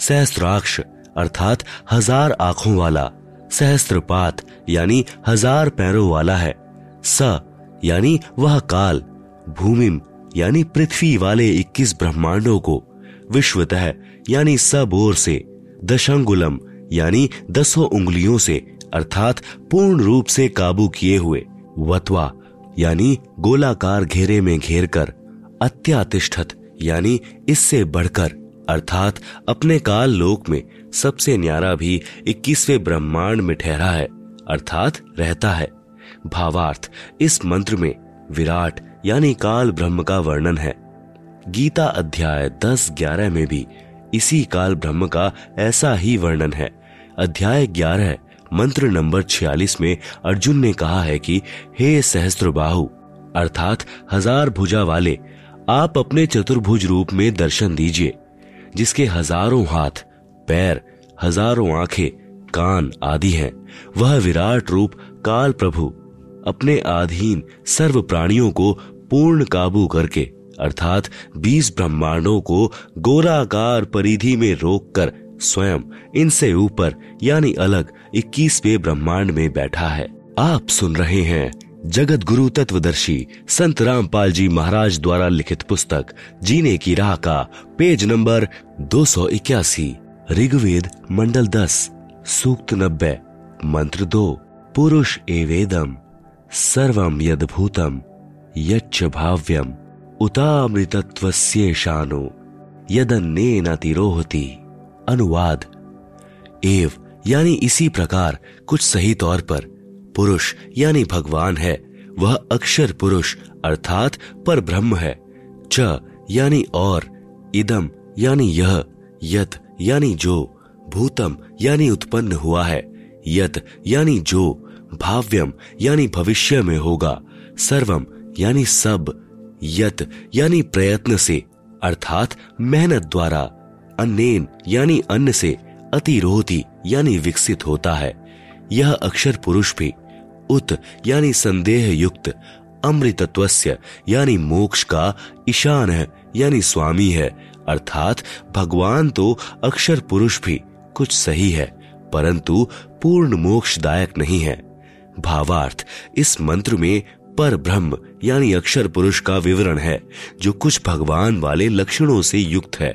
सहस्त्राक्ष। अर्थात हज़ार आँखों वाला, सहस्त्रपात, यानी हज़ार पैरों वाला है। स, यानी वह काल, भूमिम, यानी पृथ्वी वाले 21 ब्रह्मांडों को, विश्वतः, यानी सब ओर से, दशंगुलम, यानी दसों उंगलियों से, अर्थात पूर्ण रूप से काबू किए हुए, वत्वा, यानी गोलाकार घेरे में घेर कर अत्यातिष्ठत, यानी इससे बढ़कर, अर्थात अपने काल लोक में सबसे न्यारा भी इक्कीसवें ब्रह्मांड में ठहरा है, अर्थात रहता है। भावार्थ, इस मंत्र में विराट, यानी काल ब्रह्म का वर्णन है। गीता अध्याय दस ग्यारह में भी इसी काल ब्रह्म का ऐसा ही वर्णन है। अध्याय ग्यारह, मंत्र नंबर छियालीस में अर्जुन ने कहा है कि, हे सहस्त्र अर्थात हज़ार भुजा वाले, आप अपने चतुर्भुज रूप में दर्शन दीजिए, जिसके हज़ारों हाथ पैर, हज़ारों आँखें, कान आदि हैं। वह विराट रूप काल प्रभु, अपने आधीन सर्व प्राणियों को पूर्ण काबू करके, अर्थात बीस ब्रह्मांडों को गोराकार परिधि में रोककर स्वयं इनसे ऊपर, यानी अलग, इक्कीसवे ब्रह्मांड में बैठा है। आप सुन रहे हैं जगत गुरु तत्वदर्शी संत रामपाल जी महाराज द्वारा लिखित पुस्तक, जीने की राह का, पेज नंबर दो सौ इक्यासी। ऋग्वेद मंडल दस, सूक्त नब्बे, मंत्र दो, पुरुष एवेदम सर्वम यदभूतम, यच्च भाव्यम, उतामृतत्वस्येषानो, यदन्नेन तिरोहति। अनुवाद। एव, यानी इसी प्रकार, कुछ सही तौर पर, पुरुष, यानी भगवान है, वह अक्षर पुरुष, अर्थात पर ब्रह्म है, च, यानी और इदम यानी यह, यत यानी जो भूतम, यानी उत्पन्न हुआ है, यत, यानी जो भाव्यम, यानी भविष्य में होगा, सर्वम, यानी सब, यत, यानी प्रयत्न से, अर्थात मेहनत द्वारा, अन्नेन, यानी अन्न से अतिरोधी यानी विकसित होता है। यह अक्षर पुरुष भी, उत, यानी संदेह युक्त अमृतत्वस्य, यानी मोक्ष का ईशान है, यानी स्वामी है अर्थात भगवान तो अक्षर पुरुष भी कुछ सही है, परंतु पूर्ण मोक्षदायक नहीं है। भावार्थ, इस मंत्र में पर ब्रह्म यानी अक्षर पुरुष का विवरण है, जो कुछ भगवान वाले लक्षणों से युक्त है,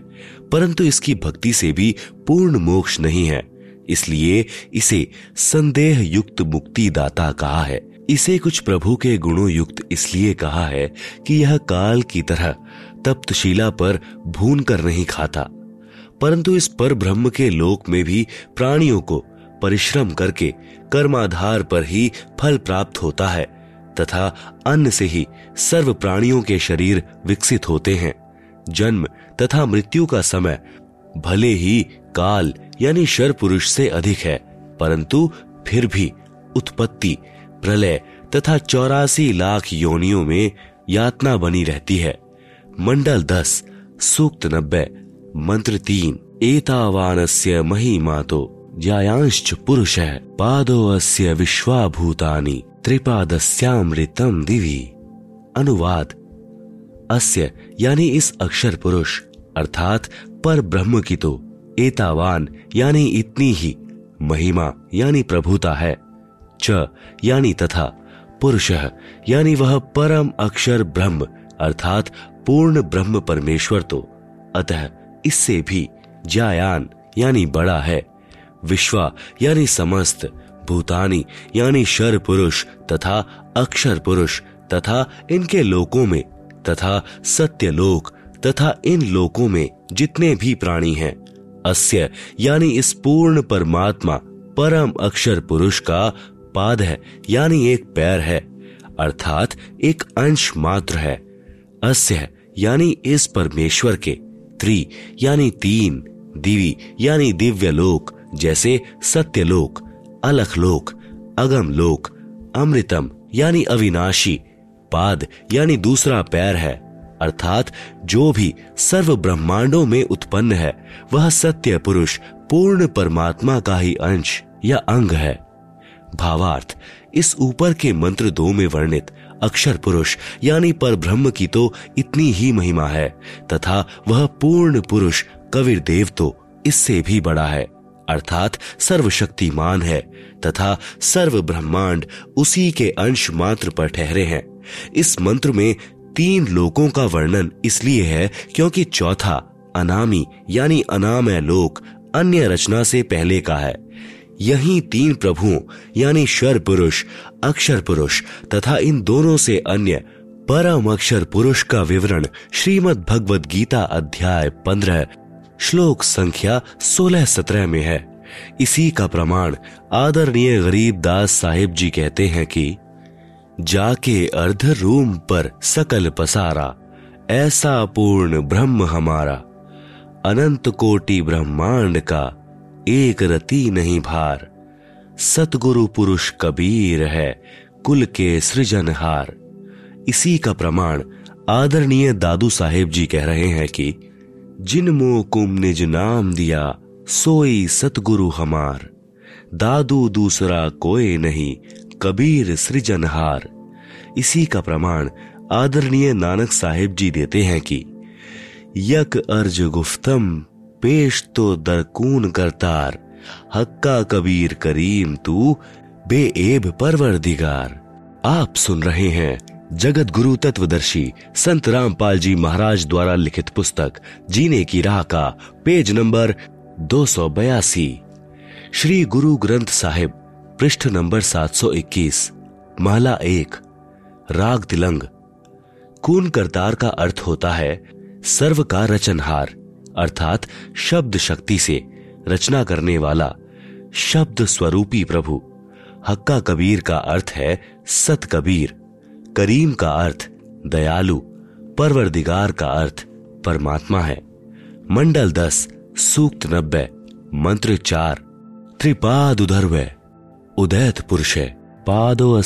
परंतु इसकी भक्ति से भी पूर्ण मोक्ष नहीं है। इसलिए इसे संदेह युक्त मुक्ति दाता कहा है। इसे कुछ प्रभु के गुणों युक्त इसलिए कहा है कि यह काल की तरह तप्तशिला पर भून कर नहीं खाता। परंतु इस पर ब्रह्म के लोक में भी प्राणियों को परिश्रम करके कर्माधार पर ही फल प्राप्त होता है, तथा अन्न से ही सर्व प्राणियों के शरीर विकसित होते हैं। जन्म तथा मृत्यु का समय भले ही काल यानी शर पुरुष से अधिक है, परंतु फिर भी उत्पत्ति, प्रलय तथा चौरासी लाख योनियों में यातना बनी रहती है। मंडल दस, सूक्त नब्बे, मंत्र तीन, एतावानस्य महिमा तो ज्यायांश्च पुरुष पादो अस्य विश्वाभूतानि त्रिपादस्यामृतम दिवि। अनुवाद। अस्य, यानी इस अक्षर पुरुष, अर्थात पर ब्रह्म की तो एतावान, यानी इतनी ही, महिमा, यानी प्रभुता है। च, यानी तथा, पुरुष, यानी वह परम अक्षर ब्रह्म, अर्थात पूर्ण ब्रह्म परमेश्वर तो अतः इससे भी जायान, यानी बड़ा है। विश्वा, यानी समस्त, भूतानी, यानी शर पुरुष तथा अक्षर पुरुष तथा इनके लोकों में, तथा सत्य लोक तथा इन लोकों में जितने भी प्राणी हैं। अस्य, यानी इस पूर्ण परमात्मा, परम अक्षर पुरुष का पाद है, यानी एक पैर है, अर्थात एक अंश मात्र है। अस्य यानी इस परमेश्वर के त्रि, यानी तीन, दिवी, यानी दिव्य लोक, जैसे सत्य लोक, अलख लोक, अगम लोक, अमृतम, यानी अविनाशी, पाद, यानी दूसरा पैर है, अर्थात जो भी सर्व ब्रह्मांडों में उत्पन्न है, वह सत्य पुरुष, पूर्ण परमात्मा का ही अंश या अंग है। भावार्थ, इस ऊपर के मंत्र दो में वर्णित, अक्षर पुरुष, यानी पर ब्रह्म की तो इतनी ही महिमा है, तथा वह पूर्ण पुरुष कविर देव तो इससे भी बड़ा है, अर्थात सर्वशक्तिमान है, तथा सर्व ब्रह्मांड उसी के अंश मात्र पर ठहरे हैं। इस मंत्र में तीन लोकों का वर्णन इसलिए है क्योंकि चौथा अनामी, यानी अनामय लोक, अन्य रचना से पहले का है। यही तीन प्रभुओं, यानी शर पुरुष, अक्षर पुरुष, तथा इन दोनों से अन्य परम अक्षर पुरुष का विवरण श्रीमद् भगवद गीता अध्याय पंद्रह, श्लोक संख्या सोलह सत्रह में है। इसी का प्रमाण आदरणीय गरीब दास साहिब जी कहते हैं कि, जाके अर्ध रूम पर सकल पसारा, ऐसा पूर्ण ब्रह्म हमारा, अनंत कोटि ब्रह्मांड का एक रति नहीं भार। सतगुरु पुरुष कबीर है, कुल के सृजनहार। इसी का प्रमाण आदरणीय दादू साहेब जी कह रहे हैं कि, जिन मो कुम निज नाम दिया, सोई सतगुरु हमार। दादू दूसरा कोई नहीं, कबीर सृजनहार। इसी का प्रमाण आदरणीय नानक साहेब जी देते हैं कि, यक अर्ज़ गुफ्तम पेश तो दरकून करतार। हक्का कबीर करीम तू बेएब परवरदिगार। आप सुन रहे हैं जगत गुरु तत्वदर्शी संत रामपाल जी महाराज द्वारा लिखित पुस्तक, जीने की राह का पेज नंबर दो सौ बयासी। श्री गुरु ग्रंथ साहिब, पृष्ठ नंबर 721 महला एक, राग तिलंग। कून करतार का अर्थ होता है, सर्व का रचनहार। अर्थात शब्द शक्ति से रचना करने वाला शब्द स्वरूपी प्रभु। हक्का कबीर का अर्थ है सत कबीर। करीम का अर्थ दयालु। परवरदिगार का अर्थ परमात्मा है। मंडल दस, सूक्त नब्बे, मंत्र चार, त्रिपाद उधर्व उदैत पुरुष पादो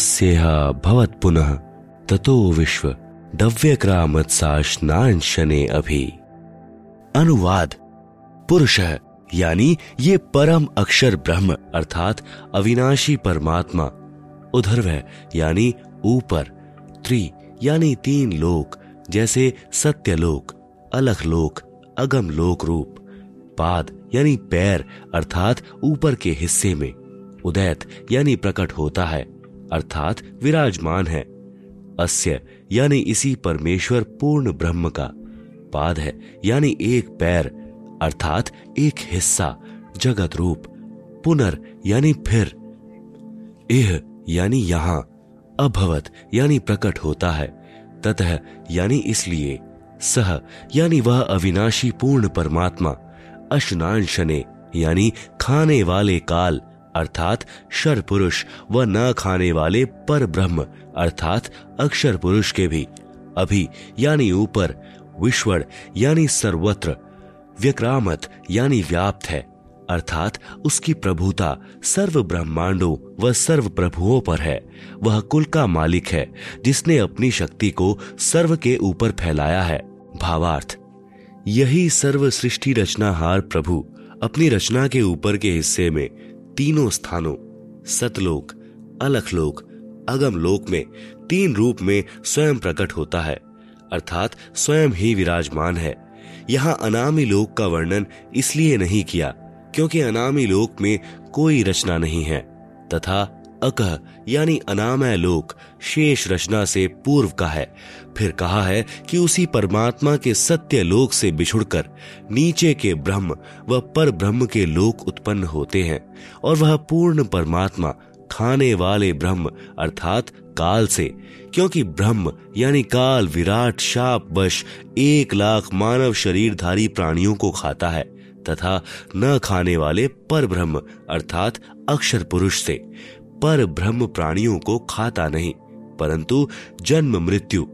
भवत पुनः, ततो विश्व दव्य क्रामत शने अभी। अनुवाद। पुरुष यानी ये परम अक्षर ब्रह्म, अर्थात अविनाशी परमात्मा। उधर्व यानी ऊपर, त्रि, यानी तीन लोक, जैसे सत्य लोक अलख लोक अगम लोक रूप पाद, यानी पैर, अर्थात ऊपर के हिस्से में। उदैत, यानी प्रकट होता है, अर्थात विराजमान है। अस्य, यानी इसी परमेश्वर पूर्ण ब्रह्म का। पाद है, यानी एक पैर, अर्थात एक हिस्सा, जगत रूप, पुनर, यानी फिर। इह, यानी यहाँ, अभवत, यानी प्रकट होता है। ततः, यानी इसलिए, सह, यानी वह अविनाशी पूर्ण परमात्मा, अशनांशने, यानी खाने वाले काल, अर्थात शर पुरुष व न खाने वाले पर ब्रह्म अर्थात अक्षर पुरुष के भी। अभी, यानी ऊपर विश्वड़ यानी सर्वत्र, व्यक्रामत, यानी व्याप्त है, अर्थात उसकी प्रभुता सर्व ब्रह्मांडों व सर्व प्रभुओं पर है। वह कुल का मालिक है, जिसने अपनी शक्ति को सर्व के ऊपर फैलाया है। भावार्थ, यही सर्व सृष्टि रचनाहार प्रभु अपनी रचना के ऊपर के हिस्से में तीनों स्थानों, सतलोक, अलखलोक अगम लोक में तीन रूप में स्वयं प्रकट होता है। अर्थात स्वयं ही विराजमान है। यहाँ अनामी लोक का वर्णन इसलिए नहीं किया क्योंकि अनामी लोक में कोई रचना नहीं है। तथा अकह यानी अनामय लोक शेष रचना से पूर्व का है। फिर कहा है कि उसी परमात्मा के सत्य लोक से बिछुड़कर नीचे के ब्रह्म व पर ब्रह्म के लोक उत्पन्न होते हैं और वह पूर्ण परमात्मा, खाने वाले ब्रह्म, अर्थात काल से, क्योंकि ब्रह्म, यानी काल, विराट, शाप, वश, एक लाख मानव शरीरधारी प्राणियों को खाता है, तथा न खाने वाले पर ब्रह्म, अर्थात अक्षर पुरुष से। पर ब्रह्म प्राणियों को खाता नहीं, परंतु जन्म, मृत्यु,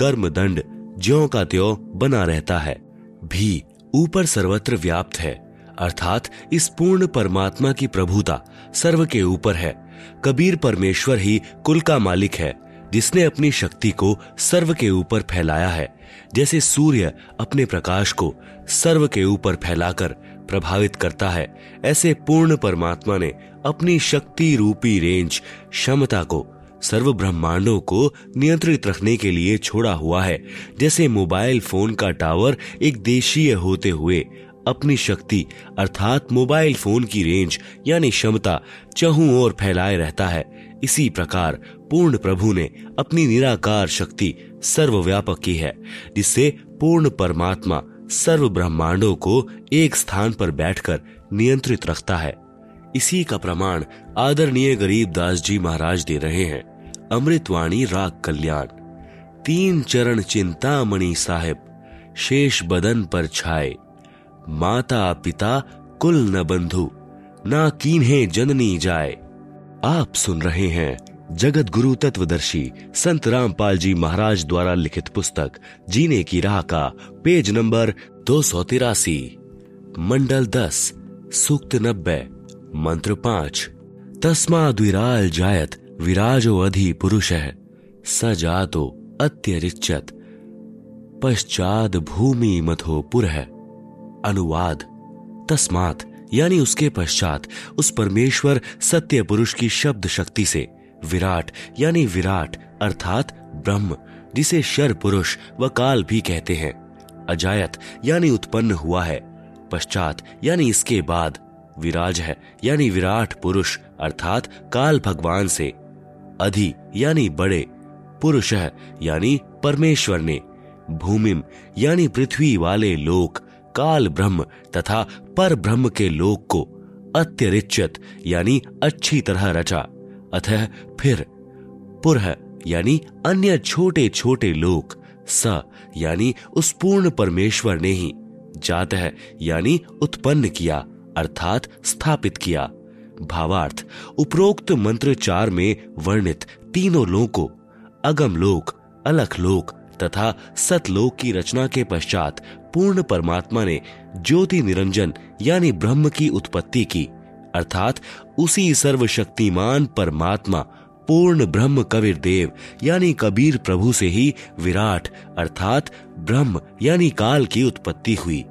कर्म, दंड, ज्यो का त्यो बना रहता है, भी ऊपर सर्वत्र व्याप्त है, अर्थात इस पूर्ण परमात्मा की प्रभुता सर्व के ऊपर है। कबीर परमेश्वर ही कुल का मालिक है, जिसने अपनी शक्ति को सर्व के ऊपर फैलाया है। जैसे सूर्य अपने प्रकाश को सर्व के ऊपर फैलाकर प्रभावित करता है, ऐसे पूर्ण परमात्मा ने अपनी शक्ति रूपी रेंज, क्षमता को सर्व ब्रह्मांडों को नियंत्रित रखने के लिए छोड़ा हुआ है। जैसे मोबाइल फ़ोन का टावर एक देशीय होते हुए अपनी शक्ति, अर्थात मोबाइल फ़ोन की रेंज, यानी क्षमता, चहु और फैलाए रहता है। इसी प्रकार, पूर्ण प्रभु ने अपनी निराकार शक्ति सर्वव्यापक की है, जिससे पूर्ण परमात्मा सर्व ब्रह्मांडों को एक स्थान पर बैठकर नियंत्रित रखता है। इसी का प्रमाण आदरणीय गरीब दास जी महाराज दे रहे हैं। अमृतवाणी राग कल्याण। तीन चरण चिंतामणि साहेब, शेष बदन पर छाए। माता पिता कुल न बंधु, ना कीन्हे जननी जाए। आप सुन रहे हैं जगत गुरु तत्वदर्शी संत रामपाल जी महाराज द्वारा लिखित पुस्तक, जीने की राह का पेज नंबर दो सौ तिरासी। मंडल दस, सूक्त नब्बे, मंत्र पाँच। तस्मा द्विराल जायत, विराजो अधि पुरुष है सजातो अत्यरिचत पश्चात भूमि मथो पुर। है अनुवाद, तस्मात, यानी उसके पश्चात, उस परमेश्वर सत्य पुरुष की शब्द शक्ति से, विराट, यानी विराट, अर्थात ब्रह्म, जिसे शर पुरुष व काल भी कहते हैं। अजायत, यानी उत्पन्न हुआ है। पश्चात, यानी इसके बाद, विराज है, यानी विराट पुरुष, अर्थात काल भगवान से। अधि, यानी बड़े, पुरुष है, यानी परमेश्वर ने। भूमिम, यानी पृथ्वी वाले लोक काल ब्रह्म तथा पर ब्रह्म के लोक को अत्यरिचित यानी अच्छी तरह रचा। अतः फिर पुरह, यानी अन्य छोटे छोटे लोक, स, यानी उस पूर्ण परमेश्वर ने ही जात है यानी उत्पन्न किया, अर्थात स्थापित किया। भावार्थ, उपरोक्त मंत्र चार में वर्णित तीनों लोकों, अगम लोक, अलख लोक तथा सतलोक की रचना के पश्चात पूर्ण परमात्मा ने ज्योति निरंजन यानी ब्रह्म की उत्पत्ति की, अर्थात उसी सर्वशक्तिमान परमात्मा, पूर्ण ब्रह्म कबीर देव यानी कबीर प्रभु से ही विराट, अर्थात ब्रह्म यानी काल की उत्पत्ति हुई।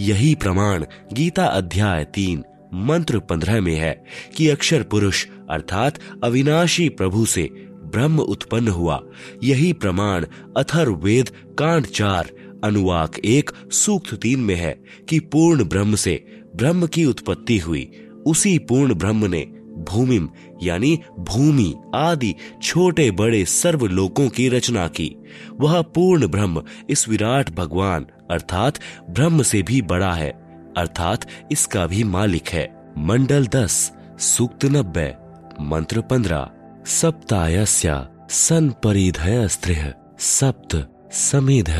यही प्रमाण गीता अध्याय तीन, मंत्र पंद्रह में है कि अक्षर पुरुष, अर्थात अविनाशी प्रभु से ब्रह्म उत्पन्न हुआ। यही प्रमाण अथर वेद कांड चार अनुवाक एक सूक्त तीन में है कि पूर्ण ब्रह्म से ब्रह्म की उत्पत्ति हुई। उसी पूर्ण ब्रह्म ने भूमिम, यानी भूमि आदि छोटे बड़े सर्व लोकों की रचना की। वह पूर्ण ब्रह्म इस विराट भगवान, अर्थात ब्रह्म से भी बड़ा है, अर्थात इसका भी मालिक है। मंडल दस, सूक्त नब्बे, मंत्र पंद्रह। सप्तायस्य, सन परिधय स्त्रिय सप्त समेध।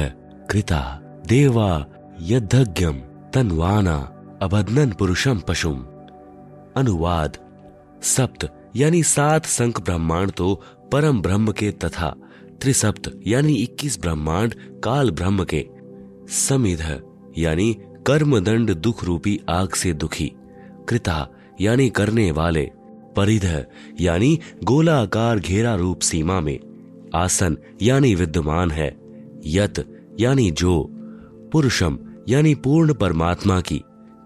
कृता देवा यद्धज्ञम तन्वाना अबदनन पुरुषम पशुम। अनुवाद, सप्त, यानी सात संख ब्रह्मांड तो परम ब्रह्म के तथा त्रिसप्त, यानी इक्कीस ब्रह्मांड काल ब्रह्म के। समिध, यानी कर्म दंड दुख रूपी आग से दुखी। कृता, यानी करने वाले। परिध, यानी गोलाकार घेरा रूप सीमा में। आसन, यानी विद्यमान है। यत यानी जो, पुरुषम यानी पूर्ण परमात्मा की,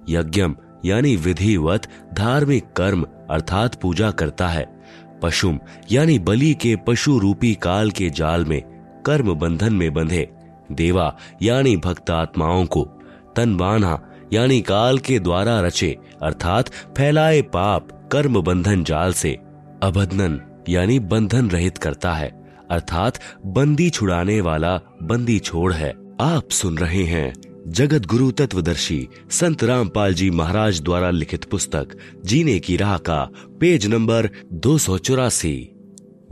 यज्ञम यानी विधिवत धार्मिक कर्म अर्थात पूजा करता है। पशुम यानी बलि के पशु रूपी काल के जाल में, कर्म बंधन में बंधे, देवा यानी भक्त आत्माओं को तनवाना यानी काल के द्वारा रचे, अर्थात फैलाए पाप कर्म बंधन जाल से अबदनन यानी बंधन रहित करता है। अर्थात बंदी छुड़ाने वाला बंदी छोड़ है। आप सुन रहे हैं जगत गुरु तत्वदर्शी संत रामपाल जी महाराज द्वारा लिखित पुस्तक, जीने की राह का पेज नंबर दो सौ चौरासी।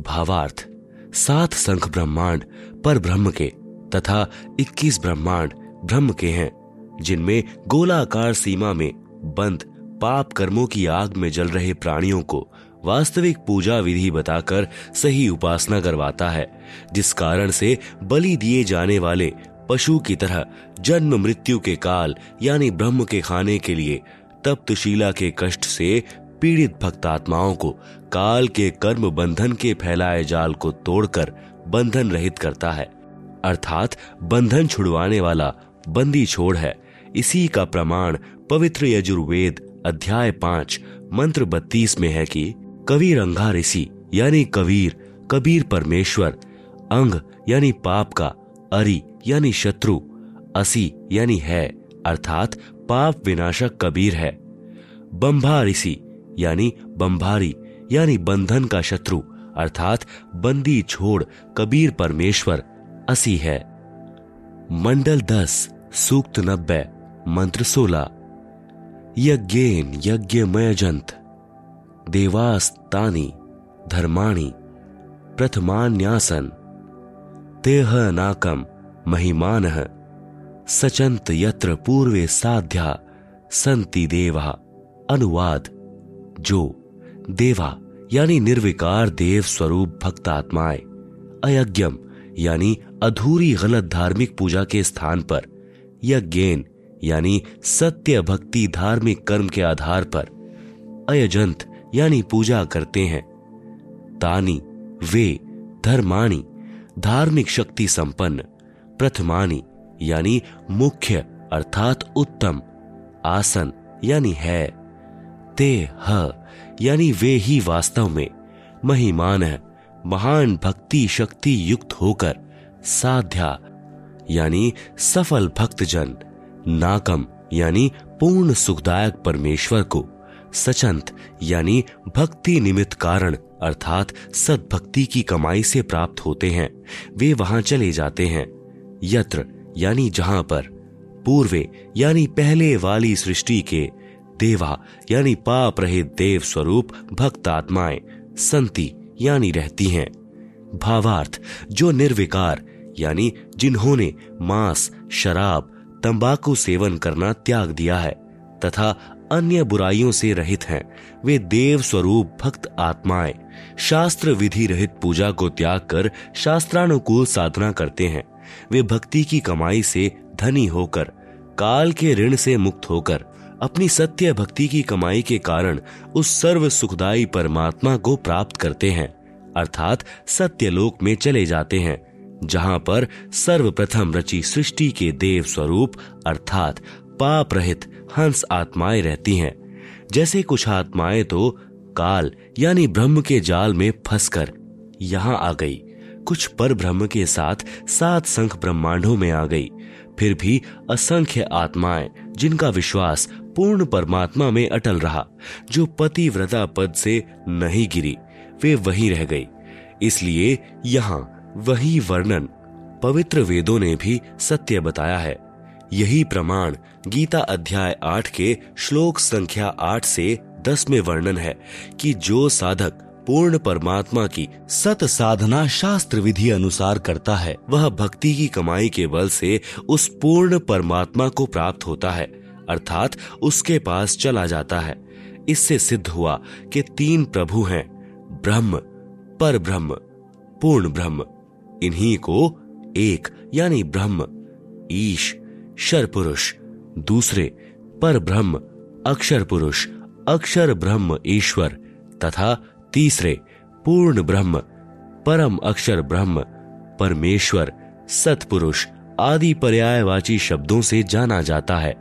भावार्थ, सात संख ब्रह्मांड पर ब्रह्म के तथा इक्कीस ब्रह्मांड ब्रह्म के हैं, जिनमें गोलाकार सीमा में बंद पाप कर्मों की आग में जल रहे प्राणियों को वास्तविक पूजा विधि बताकर सही उपासना करवाता है, जिस कारण से बलि दिए जाने वाले पशु की तरह जन्म मृत्यु के काल, यानी ब्रह्म के खाने के लिए तप्तशीला के कष्ट से पीड़ित भक्त आत्माओं को काल के कर्म बंधन के फैलाए जाल को तोड़कर बंधन रहित करता है। अर्थात बंधन छुड़वाने वाला बंदी छोड़ है। इसी का प्रमाण पवित्र यजुर्वेद अध्याय पाँच, मंत्र बत्तीस में है कि कबीर अंगा ऋषि, यानी कबीर कबीर परमेश्वर, अंग, यानी पाप का, अरि, यानी शत्रु, असी, यानी है, अर्थात पाप विनाशक कबीर है। बंभा ऋषि, यानी बंभारी, यानी बंधन का शत्रु, अर्थात बंदी छोड़, कबीर परमेश्वर, असी है। मंडल दस, सूक्त नब्बे, मंत्र सोलह। यज्ञेन यज्ञमय जंत देवास्तानी धर्माणि प्रथमान्यासन। तेह नाकम महिमान सचंत यत्र पूर्वे साध्या संति देवा। अनुवाद, जो देवा, यानी निर्विकार देव स्वरूप भक्त आत्माएँ अयज्ञम यानी अधूरी गलत धार्मिक पूजा के स्थान पर। यज्ञेन, यानी सत्य भक्ति धार्मिक कर्म के आधार पर। अयजंत यानी पूजा करते हैं। तानी, वे, धर्माणी, धार्मिक शक्ति संपन्न, प्रथमानी, यानी मुख्य, अर्थात उत्तम, आसन, यानी है। ते, ह, यानी वे ही वास्तव में, महिमान है, महान भक्ति शक्ति युक्त होकर, साध्या, यानी सफल भक्तजन, नाकम, यानी पूर्ण सुखदायक परमेश्वर को। सचंत, यानी भक्ति निमित्त कारण, अर्थात सदभक्ति की कमाई से प्राप्त होते हैं। वे वहाँ चले जाते हैं। यत्र, यानी जहाँ पर, पूर्वे, यानी पहले वाली सृष्टि के, देवा, यानी पाप रहित देव स्वरूप भक्त आत्माएँ संति, यानी रहती हैं। भावार्थ, जो निर्विकार, यानी जिन्होंने मांस, शराब, तंबाकू सेवन करना त्याग दिया है, तथा अन्य बुराइयों से रहित हैं। वे देव स्वरूप भक्त आत्माएँ। शास्त्र विधि रहित पूजा को त्याग कर शास्त्रानुकूल साधना करते हैं। वे भक्ति की कमाई से धनी होकर, काल के ऋण से मुक्त होकर, अपनी सत्य भक्ति की कमाई के कारण उस सर्व सुखदायी परमात्मा को प्राप्त करते हैं। अर्थात सत्य लोक में चले जाते हैं, जहाँ पर सर्वप्रथम रची सृष्टि के देव स्वरूप अर्थात पाप रहित हंस आत्माएँ रहती हैं। जैसे कुछ आत्माएँ तो काल, यानी ब्रह्म के जाल में फंसकर यहाँ आ गई। कुछ पर ब्रह्म के साथ सात संख ब्रह्मांडों में आ गई। फिर भी असंख्य आत्माएँ, जिनका विश्वास पूर्ण परमात्मा में अटल रहा, जो पतिव्रता पद से नहीं गिरी, वे वहीं रह गई। इसलिए यहाँ वही वर्णन पवित्र वेदों ने भी सत्य बताया है। यही प्रमाण गीता अध्याय आठ के श्लोक संख्या आठ से दस में वर्णन है कि जो साधक पूर्ण परमात्मा की सत साधना शास्त्र विधि अनुसार करता है, वह भक्ति की कमाई के बल से उस पूर्ण परमात्मा को प्राप्त होता है, अर्थात उसके पास चला जाता है। इससे सिद्ध हुआ कि तीन प्रभु हैं, ब्रह्म पर ब्रह्म पूर्ण ब्रह्म। इन्हीं को एक, यानी ब्रह्म, ईश शर पुरुष, दूसरे पर ब्रह्म, अक्षर पुरुष, अक्षर ब्रह्म ईश्वर, तथा तीसरे पूर्ण ब्रह्म, परम अक्षर ब्रह्म, परमेश्वर, सतपुरुष आदि पर्यायवाची शब्दों से जाना जाता है।